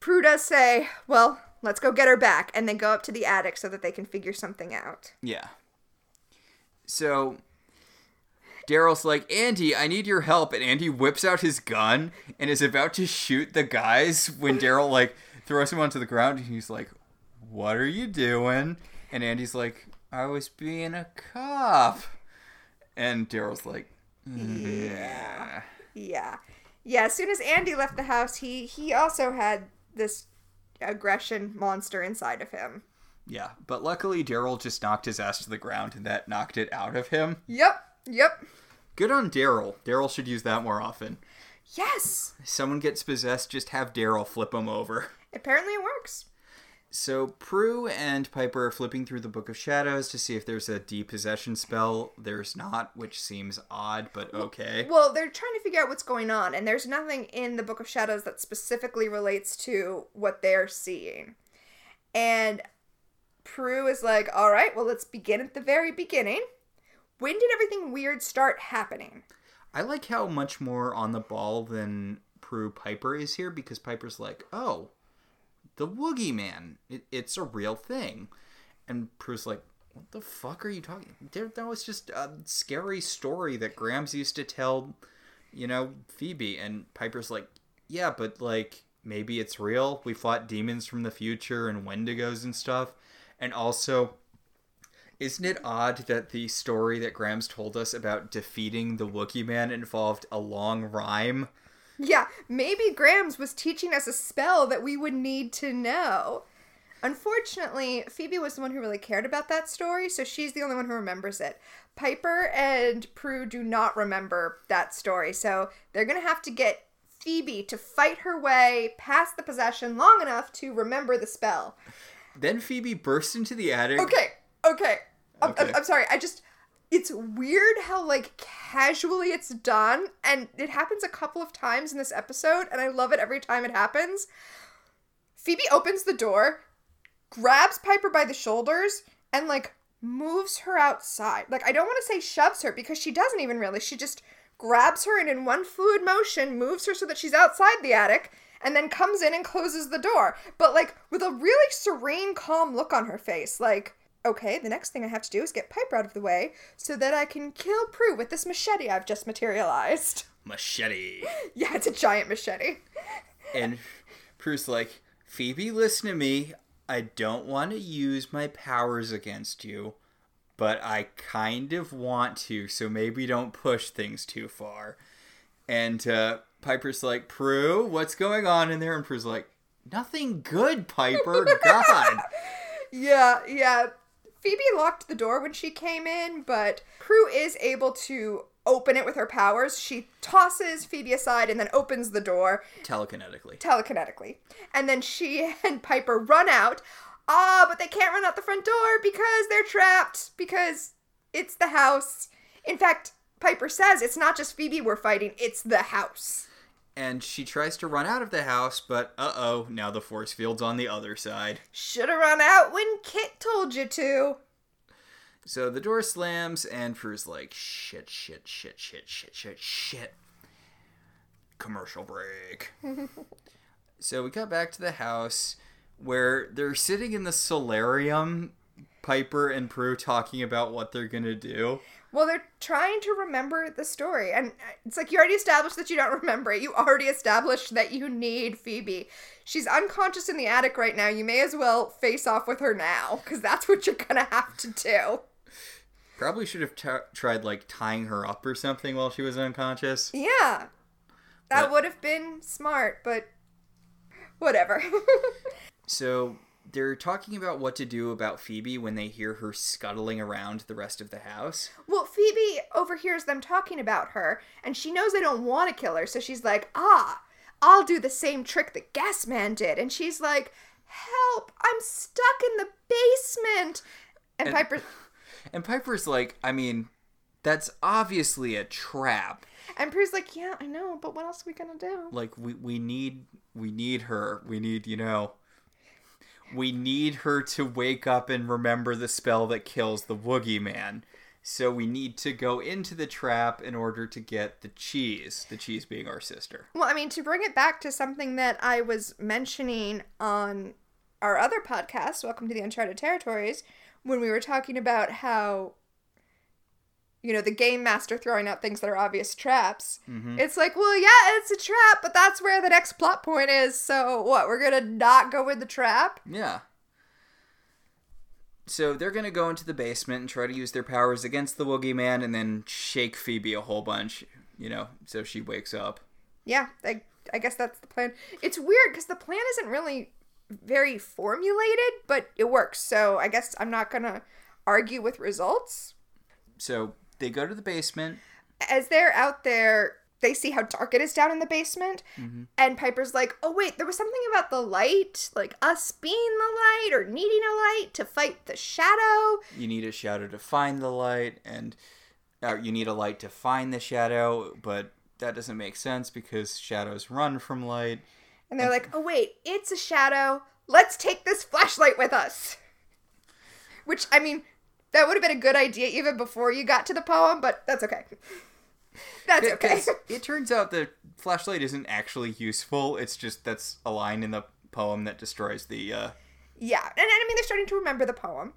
Prue does say, well, let's go get her back, and then go up to the attic so that they can figure something out. Yeah. So Daryl's like, Andy, I need your help. And Andy whips out his gun and is about to shoot the guys when Daryl like throws him onto the ground and he's like, What are you doing? And Andy's like, I was being a cop. And Daryl's like, Yeah. Yeah. Yeah, as soon as Andy left the house, he he also had this aggression monster inside of him. Yeah. But luckily Daryl just knocked his ass to the ground and that knocked it out of him. Yep. Yep. Good on Daryl. Daryl should use that more often. Yes. If Someone gets possessed, just have Daryl flip him over. Apparently it works. So Prue and Piper are flipping through the Book of Shadows to see if there's a depossession spell. There's not, which seems odd, but okay. Well, they're trying to figure out what's going on, and there's nothing in the Book of Shadows that specifically relates to what they're seeing. And Prue is like, all right, well, let's begin at the very beginning. When did everything weird start happening? I like how much more on the ball than Prue Piper is here because Piper's like, oh, the Woogy Man. It, it's a real thing. And Prue's like, what the fuck are you talking? There, that was just a scary story that Grams used to tell, you know, Phoebe. And Piper's like, yeah, but like maybe it's real. We fought demons from the future and Wendigos and stuff. And also, isn't it odd that the story that Grams told us about defeating the Woogy Man involved a long rhyme? Yeah, maybe Grams was teaching us a spell that we would need to know. Unfortunately, Phoebe was the one who really cared about that story, so she's the only one who remembers it. Piper and Prue do not remember that story, so they're gonna have to get Phoebe to fight her way past the possession long enough to remember the spell. Then Phoebe bursts into the attic. Okay, okay. I'm, Okay. I'm, I'm sorry, I just. It's weird how, like, casually it's done, and it happens a couple of times in this episode, and I love it every time it happens. Phoebe opens the door, grabs Piper by the shoulders, and, like, moves her outside. Like, I don't want to say shoves her because she doesn't even really. She just grabs her and, in one fluid motion, moves her so that she's outside the attic, and then comes in and closes the door. But, like, with a really serene, calm look on her face. Like, okay, the next thing I have to do is get Piper out of the way so that I can kill Prue with this machete I've just materialized. Machete. Yeah, it's a giant machete. And Prue's like, Phoebe, listen to me. I don't want to use my powers against you, but I kind of want to, so maybe don't push things too far. And uh, Piper's like, Prue, what's going on in there? And Prue's like, nothing good, Piper. God. Yeah, yeah. Phoebe locked the door when she came in, but Prue is able to open it with her powers. She tosses Phoebe aside and then opens the door Telekinetically. telekinetically. And then she and Piper run out. Ah, but they can't run out the front door because they're trapped because it's the house. In fact, Piper says it's not just Phoebe we're fighting, it's the house. And she tries to run out of the house, but uh oh, now the force field's on the other side. Should have run out when Kit told you to. So the door slams, and Prue's like, shit, shit, shit, shit, shit, shit, shit. Commercial break. so we got back to the house where they're sitting in the solarium, Piper and Prue talking about what they're gonna do. Well, they're trying to remember the story. And it's like you already established that you don't remember it. You already established that you need Phoebe. She's unconscious in the attic right now. You may as well face off with her now, because that's what you're gonna have to do. Probably should have t- tried like tying her up or something while she was unconscious. Yeah. That But- would have been smart, but whatever. So they're talking about what to do about Phoebe when they hear her scuttling around the rest of the house. well, Phoebe overhears them talking about her, and she knows they don't want to kill her, so she's like, ah, I'll do the same trick that Gasman did. And she's like, help, I'm stuck in the basement. And, And- Piper And Piper's like, I mean, that's obviously a trap. and Prue's like, yeah, I know, but what else are we gonna do? Like we we need we need her. We need, you know, we need her to wake up and remember the spell that kills the Woogy Man. So we need to go into the trap in order to get the cheese, the cheese being our sister. Well, I mean, to bring it back to something that I was mentioning on our other podcast, Welcome to the Uncharted Territories, when we were talking about how, you know, the game master throwing out things that are obvious traps. Mm-hmm. It's like, well, yeah, it's a trap, but that's where the next plot point is. So what? We're gonna not go with the trap? Yeah. So they're gonna go into the basement and try to use their powers against the Woogy Man and then shake Phoebe a whole bunch, you know, so she wakes up. Yeah, I, I guess that's the plan. It's weird because the plan isn't really very formulated, but it works. So I guess I'm not gonna argue with results. So they go to the basement. as they're out there, they see how dark it is down in the basement. And Piper's like, oh, wait, there was something about the light, like us being the light or needing a light to fight the shadow. You need a shadow to find the light, and uh, you need a light to find the shadow, but that doesn't make sense because shadows run from light. And they're like, oh, wait, it's a shadow. Let's take this flashlight with us. Which, I mean, that would have been a good idea even before you got to the poem, but that's okay. That's okay. 'Cause It turns out the flashlight isn't actually useful. It's just that's a line in the poem that destroys the. Uh, Yeah, and, and I mean they're starting to remember the poem.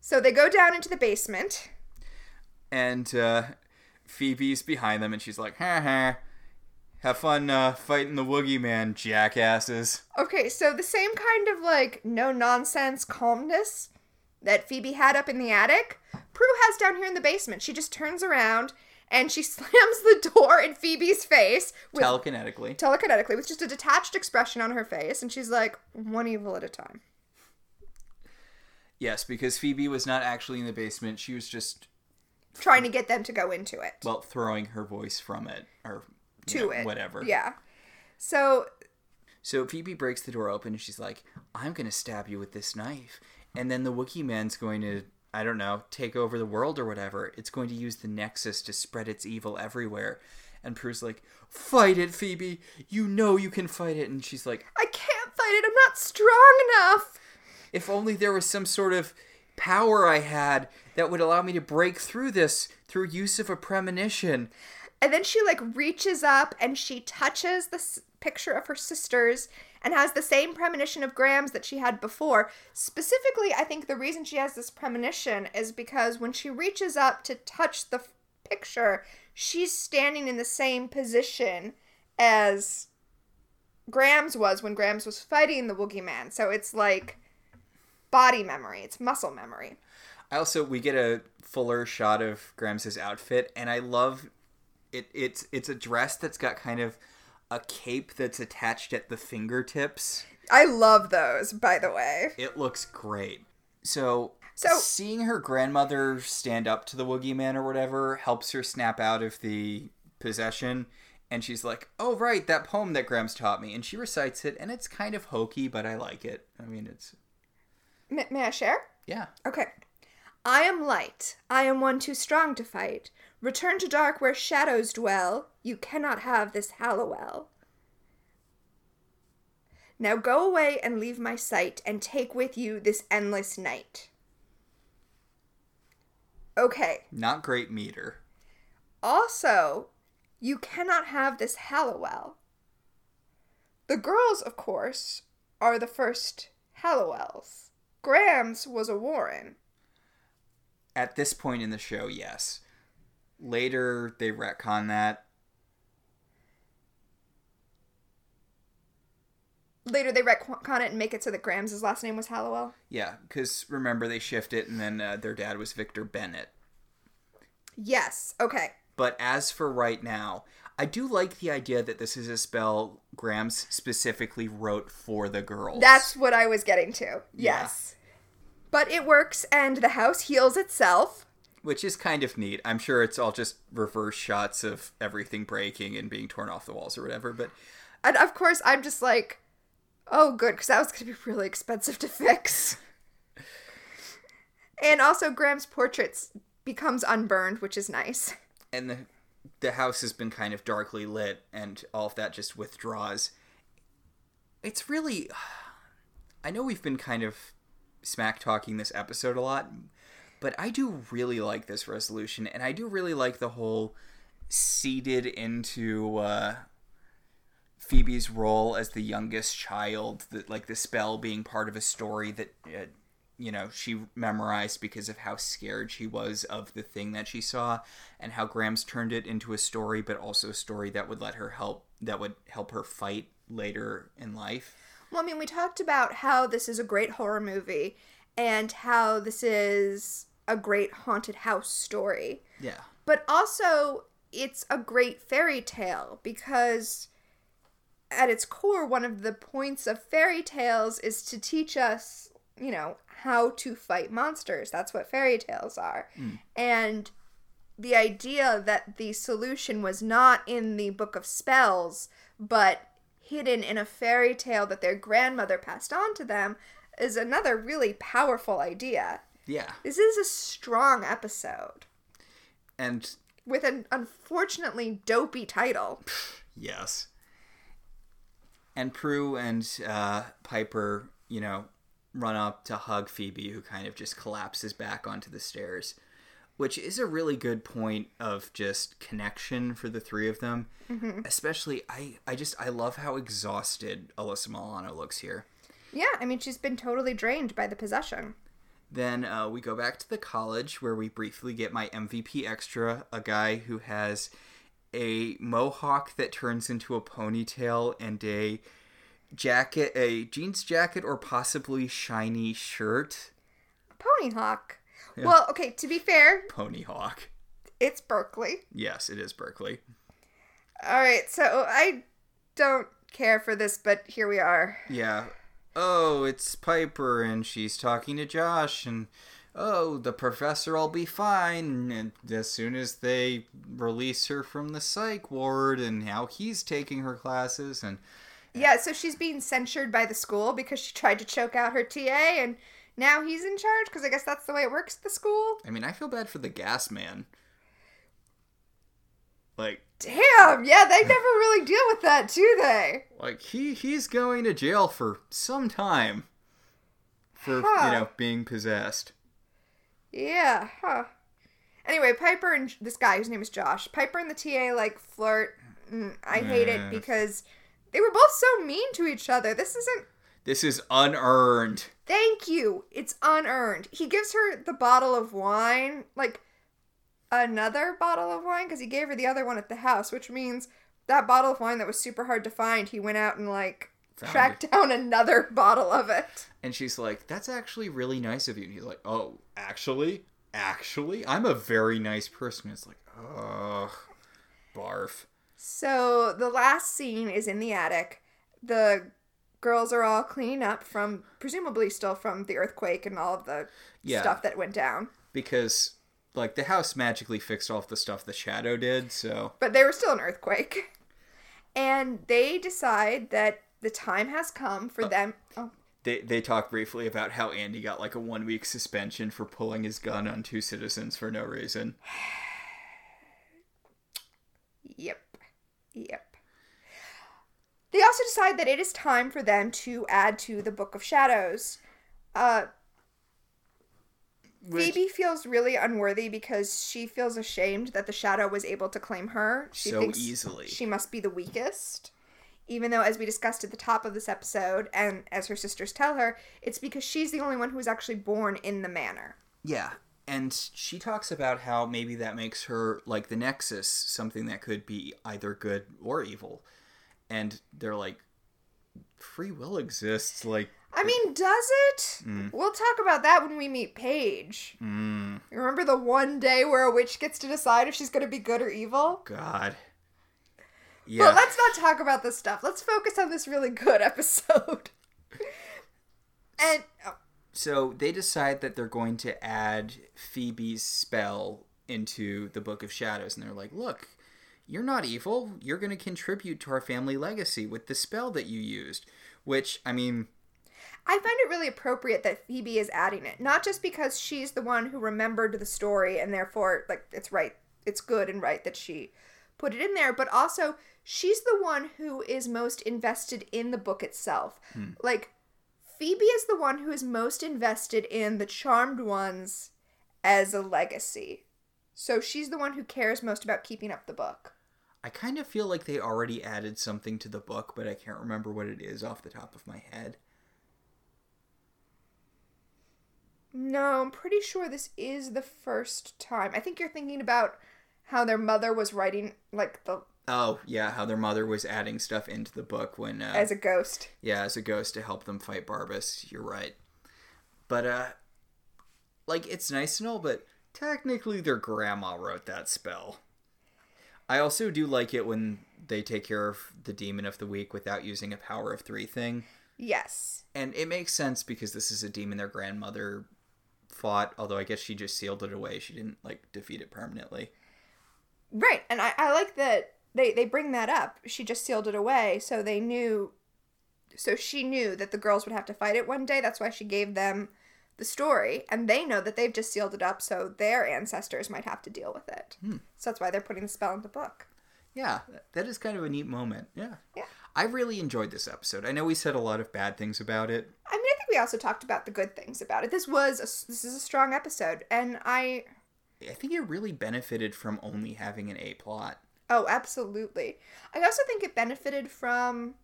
So they go down into the basement. and uh, Phoebe's behind them, and she's like, "Ha ha, have fun uh, fighting the Woogy Man, jackasses." Okay, so the same kind of like no nonsense calmness that Phoebe had up in the attic, Prue has down here in the basement. She just turns around and she slams the door in Phoebe's face with Telekinetically. telekinetically with just a detached expression on her face, and she's like, one evil at a time. Yes, because Phoebe was not actually in the basement. She was just Trying to get them to go into it. well throwing her voice from it or to know, it. whatever. Yeah. So So Phoebe breaks the door open and she's like, I'm going to stab you with this knife. And then the Woogy Man's going to, I don't know, take over the world or whatever. It's going to use the Nexus to spread its evil everywhere. And Prue's like, Fight it, Phoebe. You know you can fight it. And she's like, I can't fight it. I'm not strong enough. If only there was some sort of power I had that would allow me to break through this through use of a premonition. And then she like reaches up and she touches the s- picture of her sisters and has the same premonition of Grams that she had before. Specifically, I think the reason she has this premonition is because when she reaches up to touch the f- picture, she's standing in the same position as Grams was when Grams was fighting the Woogy Man. So it's like body memory, it's muscle memory. I also we get a fuller shot of Grams's outfit, and I love it. It's it's a dress that's got kind of a cape that's attached at the fingertips. I love those, by the way. It looks great. So, So- seeing her grandmother stand up to the Woogy Man or whatever helps her snap out of the possession. And she's like, "Oh right, that poem that Grams taught me." And she recites it, and it's kind of hokey, but I like it. I mean, it's M- may I share? yeah. Okay. I am light. I am one too strong to fight. Return to dark where shadows dwell. You cannot have this Halliwell. Now go away and leave my sight, and take with you this endless night. Okay. Not great meter. Also, you cannot have this Hallowell. The girls, of course, are the first Halliwells. Grams was a Warren. At this point in the show, yes. Later, they retcon that. Later, they retcon it and make it so that Grams's last name was Halliwell. Yeah, because remember, they shift it, and then uh, their dad was Victor Bennett. Yes. Okay. But as for right now, I do like the idea that this is a spell Grams specifically wrote for the girls. That's what I was getting to. Yes. But it works, and the house heals itself. Which is kind of neat. I'm sure it's all just reverse shots of everything breaking and being torn off the walls or whatever, but And of course, I'm just like, oh, good, because that was going to be really expensive to fix. and also, Grams's portraits becomes unburned, which is nice. and the the house has been kind of darkly lit and all of that just withdraws it's really i know we've been kind of smack talking this episode a lot but i do really like this resolution and i do really like the whole seeded into uh phoebe's role as the youngest child that like the spell being part of a story that uh, you know she memorized because of how scared she was of the thing that she saw and how Grams turned it into a story but also a story that would let her help that would help her fight later in life. Well, I mean, we talked about how this is a great horror movie and how this is a great haunted house story. yeah But also, it's a great fairy tale because, at its core, one of the points of fairy tales is to teach us, you know, how to fight monsters. That's what fairy tales are. Hmm. And the idea that the solution was not in the book of spells, but hidden in a fairy tale that their grandmother passed on to them is another really powerful idea. yeah This is a strong episode and with an unfortunately dopey title. Yes. And Prue and uh, Piper, you know, run up to hug Phoebe, who kind of just collapses back onto the stairs. which is a really good point of just connection for the three of them. Especially, I I just I love how exhausted Alyssa Milano looks here. Yeah, I mean, she's been totally drained by the possession. Then uh, we go back to the college where we briefly get my MVP extra, a guy who has a mohawk that turns into a ponytail and a jacket, a jeans jacket, or possibly shiny shirt. Ponyhawk. Well, okay, to be fair, Ponyhawk. it's Berkeley. Yes, it is Berkeley. All right, so I don't care for this, but here we are. Yeah. Oh, it's Piper, and she's talking to Josh, and oh, the professor will be fine. And as soon as they release her from the psych ward, and how he's taking her classes, and Yeah, so she's being censured by the school because she tried to choke out her TA, and now he's in charge because I guess that's the way it works at the school. I mean, I feel bad for the gas man. Like, Damn, yeah, they never really deal with that, do they? like he he's going to jail for some time for Huh. you know being possessed. Yeah, huh. Anyway, Piper and this guy whose name is Josh, Piper and the TA like flirt. Mm, I hate it because they were both so mean to each other. This isn't. This is unearned. Thank you. It's unearned. He gives her the bottle of wine, like another bottle of wine, because he gave her the other one at the house, which means that bottle of wine that was super hard to find, he went out and like Found tracked down another bottle of it. And she's like, "That's actually really nice of you." And he's like, "Oh, actually, actually, I'm a very nice person." It's like, ugh, barf. So the last scene is in the attic. The girls are all cleaning up from presumably still from the earthquake and all of the Yeah. stuff that went down. Because like the house magically fixed off the stuff the shadow did, so But they were still an earthquake. And they decide that the time has come for them. Oh, they they talk briefly about how Andy got like a one week suspension for pulling his gun on two citizens for no reason. yep. Yep. They also decide that it is time for them to add to the Book of Shadows. Uh, Which- Phoebe feels really unworthy because she feels ashamed that the shadow was able to claim her. She So thinks easily. She must be the weakest. Even though, as we discussed at the top of this episode, and as her sisters tell her, it's because she's the only one who was actually born in the manor. Yeah. And she talks about how maybe that makes her like the Nexus, something that could be either good or evil. And they're like, free will exists. Like, I mean, does it? We'll talk about that when we meet Paige. mm, Remember the one day where a witch gets to decide if she's going to be good or evil? God. But Yeah. let's not talk about this stuff. Let's focus on this really good episode. and oh, So they decide that they're going to add Phoebe's spell into the Book of Shadows. And they're like, look, you're not evil. You're going to contribute to our family legacy with the spell that you used. Which, I mean, I find it really appropriate that Phoebe is adding it, not just because she's the one who remembered the story and therefore, like, it's right, it's good and right that she put it in there, but also she's the one who is most invested in the book itself. Hmm. Like, Phoebe is the one who is most invested in the Charmed Ones as a legacy. So she's the one who cares most about keeping up the book. I kind of feel like they already added something to the book, but I can't remember what it is off the top of my head. No, I'm pretty sure this is the first time. I think you're thinking about how their mother was writing like the Oh, yeah, how their mother was adding stuff into the book when uh, as a ghost. Yeah, as a ghost to help them fight Barbas. You're right. But uh like it's nice and all, but technically their grandma wrote that spell. I also do like it when they take care of the demon of the week without using a power of 3 thing. Yes. And it makes sense because this is a demon their grandmother fought, although I guess she just sealed it away. She didn't like defeat it permanently. Right. And I, I like that they, they bring that up. She just sealed it away, so they knew so she knew that the girls would have to fight it one day. That's why she gave them the story. And they know that they've just sealed it up so their ancestors might have to deal with it. Hmm. So that's why they're putting the spell in the book. Yeah, that is kind of a neat moment. Yeah. Yeah. I really enjoyed this episode. I know we said a lot of bad things about it. I mean, I think we also talked about the good things about it. This was a, this is a strong episode, and I I think it really benefited from only having an A plot. Oh, absolutely. I also think it benefited from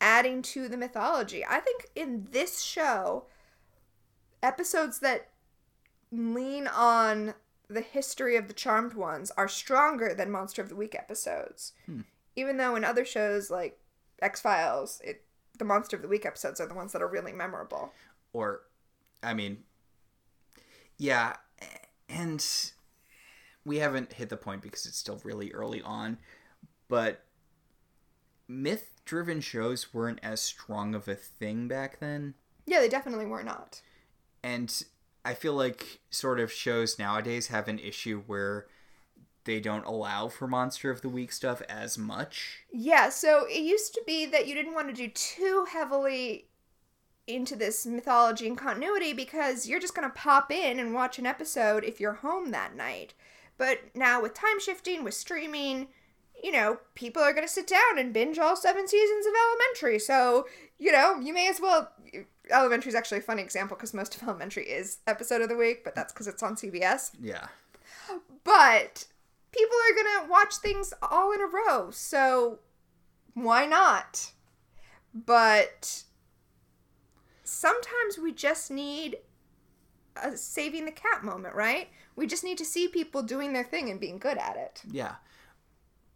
adding to the mythology. I think in this show, episodes that lean on the history of the Charmed ones are stronger than Monster of the Week episodes. Hmm. Even though in other shows like X Files, it the Monster of the Week episodes are the ones that are really memorable. Or, I mean, yeah, and we haven't hit the point because it's still really early on, but myth driven shows weren't as strong of a thing back then. Yeah, they definitely were not. And I feel like sort of shows nowadays have an issue where they don't allow for monster of the week stuff as much. Yeah, so it used to be that you didn't want to do too heavily into this mythology and continuity because you're just going to pop in and watch an episode if you're home that night. But now with time shifting, with streaming, you know, people are going to sit down and binge all seven seasons of Elementary. So, you know, you may as well. Elementary is actually a funny example because most of Elementary is episode of the week, but that's because it's on CBS. Yeah. But people are going to watch things all in a row. So why not? But sometimes we just need a saving the cat moment, right? We just need to see people doing their thing and being good at it. Yeah.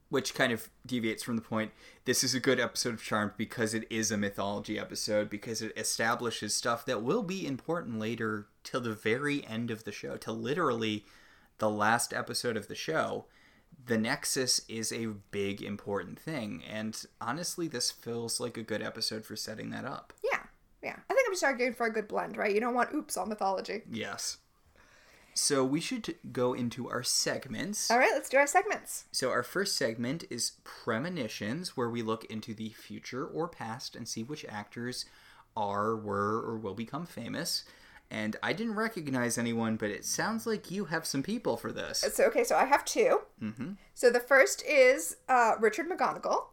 Which kind of deviates from the point. This is a good episode of Charmed because it is a mythology episode, because it establishes stuff that will be important later till the very end of the show, till literally the last episode of the show. The Nexus is a big, important thing. And honestly, this feels like a good episode for setting that up. Yeah, yeah. I think I'm just arguing for a good blend, right? You don't want oops on mythology. Yes. So we should go into our segments. All right, let's do our segments. So our first segment is premonitions, where we look into the future or past and see which actors are, were, or will become famous. And I didn't recognize anyone, but it sounds like you have some people for this. So okay, so I have two. Mm-hmm. So the first is uh, Richard McGonagle.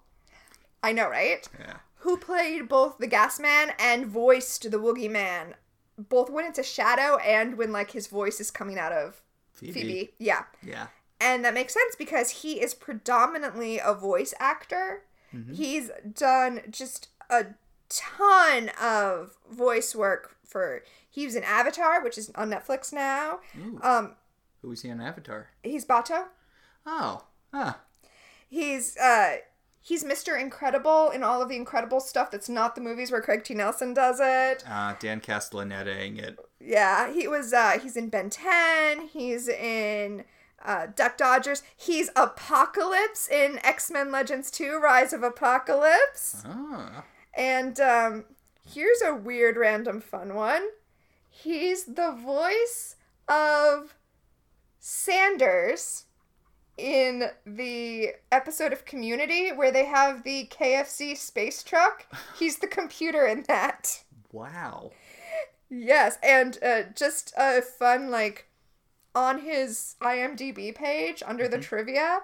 I know, right? Yeah. Who played both the Gas Man and voiced the Woogy Man, both when it's a shadow and when like his voice is coming out of Phoebe. Phoebe. Yeah. Yeah. And that makes sense because he is predominantly a voice actor. He's done just a ton of voice work for. He was in Avatar, which is on Netflix now. Ooh. Um, Who was he in Avatar? he's Bato. Oh. Huh. He's uh, he's Mr. Incredible in all of the Incredible stuff that's not the movies where Craig T. Nelson does it. Uh, Dan Castellanetaing it. Yeah, he was. Uh, he's in Ben Ten. He's in uh, Duck Dodgers. He's Apocalypse in X Men Legends Two: Rise of Apocalypse. Ah. And um, here's a weird, random, fun one. He's the voice of Sanders in the episode of Community where they have the KFC space truck. He's the computer in that. Wow. Yes, and uh, just a fun like on his IMDb page under the trivia,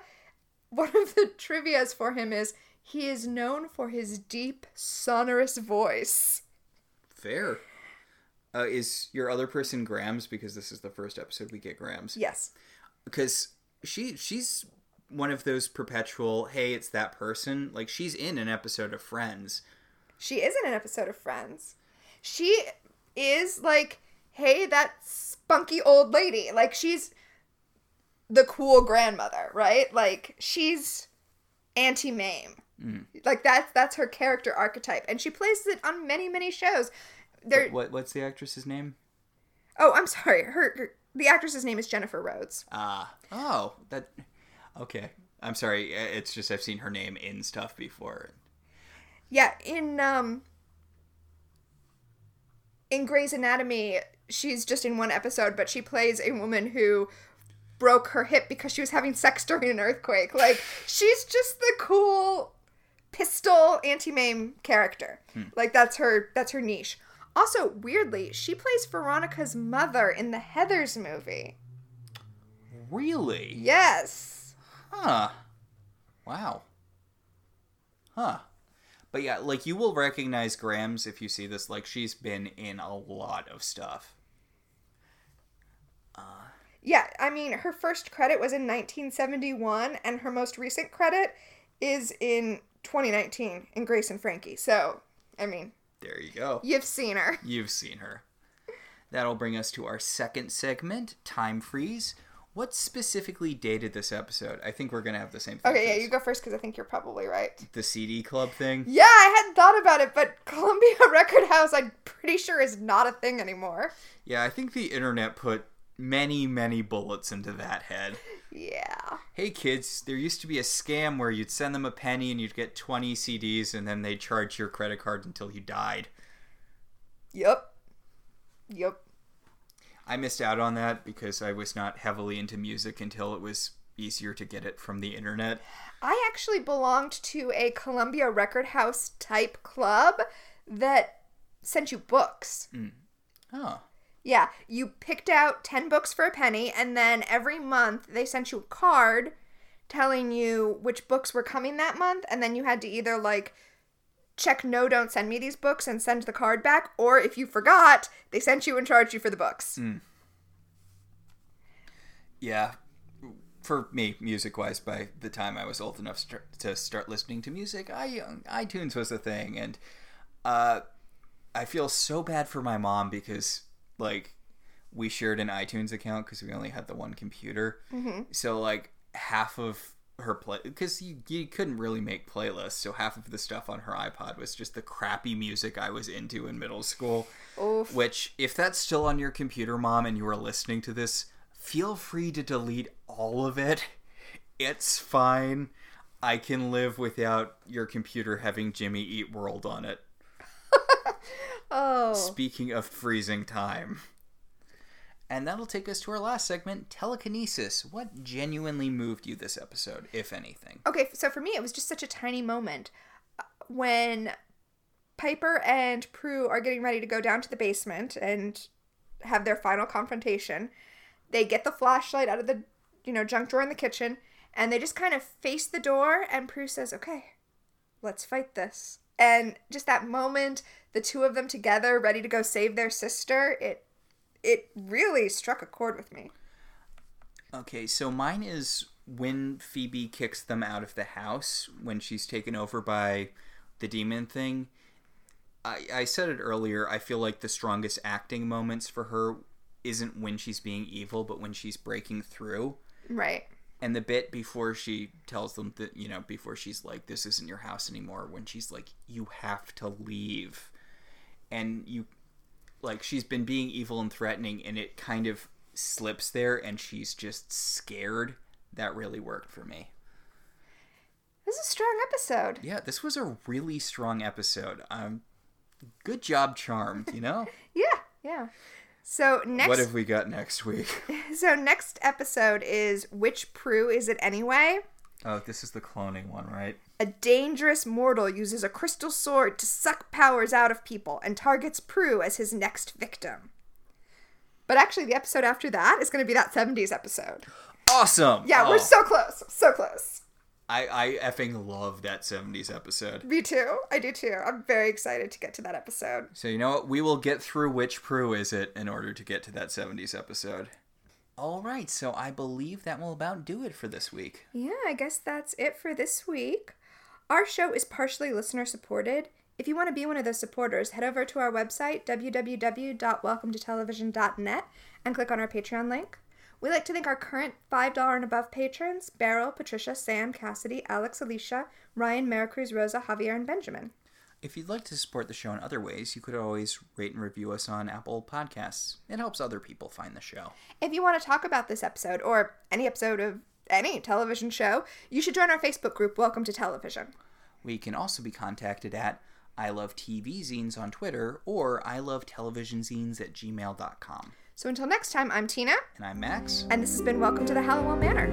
one of the trivia's for him is he is known for his deep sonorous voice. Fair. Uh, is your other person Grams? Because this is the first episode we get Grams. Yes. because she she's one of those perpetual hey it's that person like she's in an episode of friends She is in an episode of Friends. She is like, hey, that spunky old lady. Like she's the cool grandmother, right? Like she's Auntie Mame. Like that's that's her character archetype, and she plays it on many many shows. What, what what's the actress's name Oh, I'm sorry. Her, her the actress's name is Jennifer Rhodes. ah oh that okay i'm sorry uh, it's just i've seen her name in stuff before Yeah, in um in Grey's Anatomy, she's just in one episode, but she plays a woman who broke her hip because she was having sex during an earthquake. Like she's just the cool pistol Auntie Mame character. Like that's her that's her niche. Also, weirdly, she plays Veronica's mother in the Heathers movie. really Yes. huh wow huh but yeah like you will recognize grams if you see this like she's been in a lot of stuff Yeah, I mean, her first credit was in 1971, and her most recent credit is in 2019 in Grace and Frankie. So, I mean, There you go. you've seen her. You've seen her. That'll bring us to our second segment, Time Freeze. What specifically dated this episode? I think we're gonna have the same thing. Okay, yeah, you go first because I think you're probably right. The CD club thing. Yeah, I hadn't thought about it, but Columbia Record House, I'm pretty sure, is not a thing anymore. Yeah, I think the internet put many, many bullets into that head. Yeah. Hey kids, there used to be a scam where you'd send them a penny and you'd get 20 CDs and then they'd charge your credit card until you died. Yep. Yep. I missed out on that because I was not heavily into music until it was easier to get it from the internet. I actually belonged to a Columbia Record House type club that sent you books. Oh. Yeah, you picked out 10 books for a penny, and then every month they sent you a card telling you which books were coming that month, and then you had to either like check no, don't send me these books and send the card back, or if you forgot, they sent you and charged you for the books. Yeah. For me, music wise, by the time I was old enough to start listening to music, I um, iTunes was a thing, and uh, I feel so bad for my mom because like we shared an iTunes account because we only had the one computer, mm-hmm. so like half of her play because you, you couldn't really make playlists, so half of the stuff on her iPod was just the crappy music I was into in middle school. Oof. Which, if that's still on your computer, mom, and you are listening to this, feel free to delete all of it. It's fine. I can live without your computer having Jimmy Eat World on it. Oh. Speaking of freezing time. And that'll take us to our last segment telekinesis. What genuinely moved you this episode, if anything? Okay, so for me, it was just such a tiny moment. Uh, When Piper and Prue are getting ready to go down to the basement and have their final confrontation, they get the flashlight out of the, you know, junk drawer in the kitchen, and they just kind of face the door, and Prue says, okay, let's fight this. And just that moment, the two of them together, ready to go save their sister, it it really struck a chord with me. Okay, so mine is when Phoebe kicks them out of the house when she's taken over by the demon thing. I, I said it earlier. I feel like the strongest acting moments for her isn't when she's being evil, but when she's breaking through. Right. And the bit before she tells them that, you know, before she's like, this isn't your house anymore, when she's like, you have to leave. And you, like, she's been being evil and threatening, and it kind of slips there, and she's just scared. That really worked for me. This is a strong episode. Yeah, this was a really strong episode. Um, good job, Charmed, you know? Yeah, yeah. So next what have we got next week? So next episode is which Prue is it anyway? Oh, this is the cloning one, right? A dangerous mortal uses a crystal sword to suck powers out of people and targets Prue as his next victim. But actually, the episode after that is going to be that 70s episode. Awesome! Yeah, Oh, we're so close. So close. I, I effing love that 70s episode. Me too. I do too. I'm very excited to get to that episode. So you know what? We will get through which Prue is it in order to get to that 70s episode. All right, so I believe that will about do it for this week. Yeah, I guess that's it for this week. Our show is partially listener supported. If you want to be one of those supporters, head over to our website, www.welcometotelevision.net, and click on our Patreon link. We like to thank our current $5 and above patrons Beryl, Patricia, Sam, Cassidy, Alex, Alicia, Ryan, Maricruz, Rosa, Javier, and Benjamin. If you'd like to support the show in other ways, you could always rate and review us on Apple Podcasts. It helps other people find the show. If you want to talk about this episode or any episode of any television show, you should join our Facebook group, Welcome to Television. We can also be contacted at I Love TV Zines on Twitter or I Love Television Zines at gmail.com. So until next time, I'm Tina, And I'm Max. and this has been Welcome to the Halliwell Manor.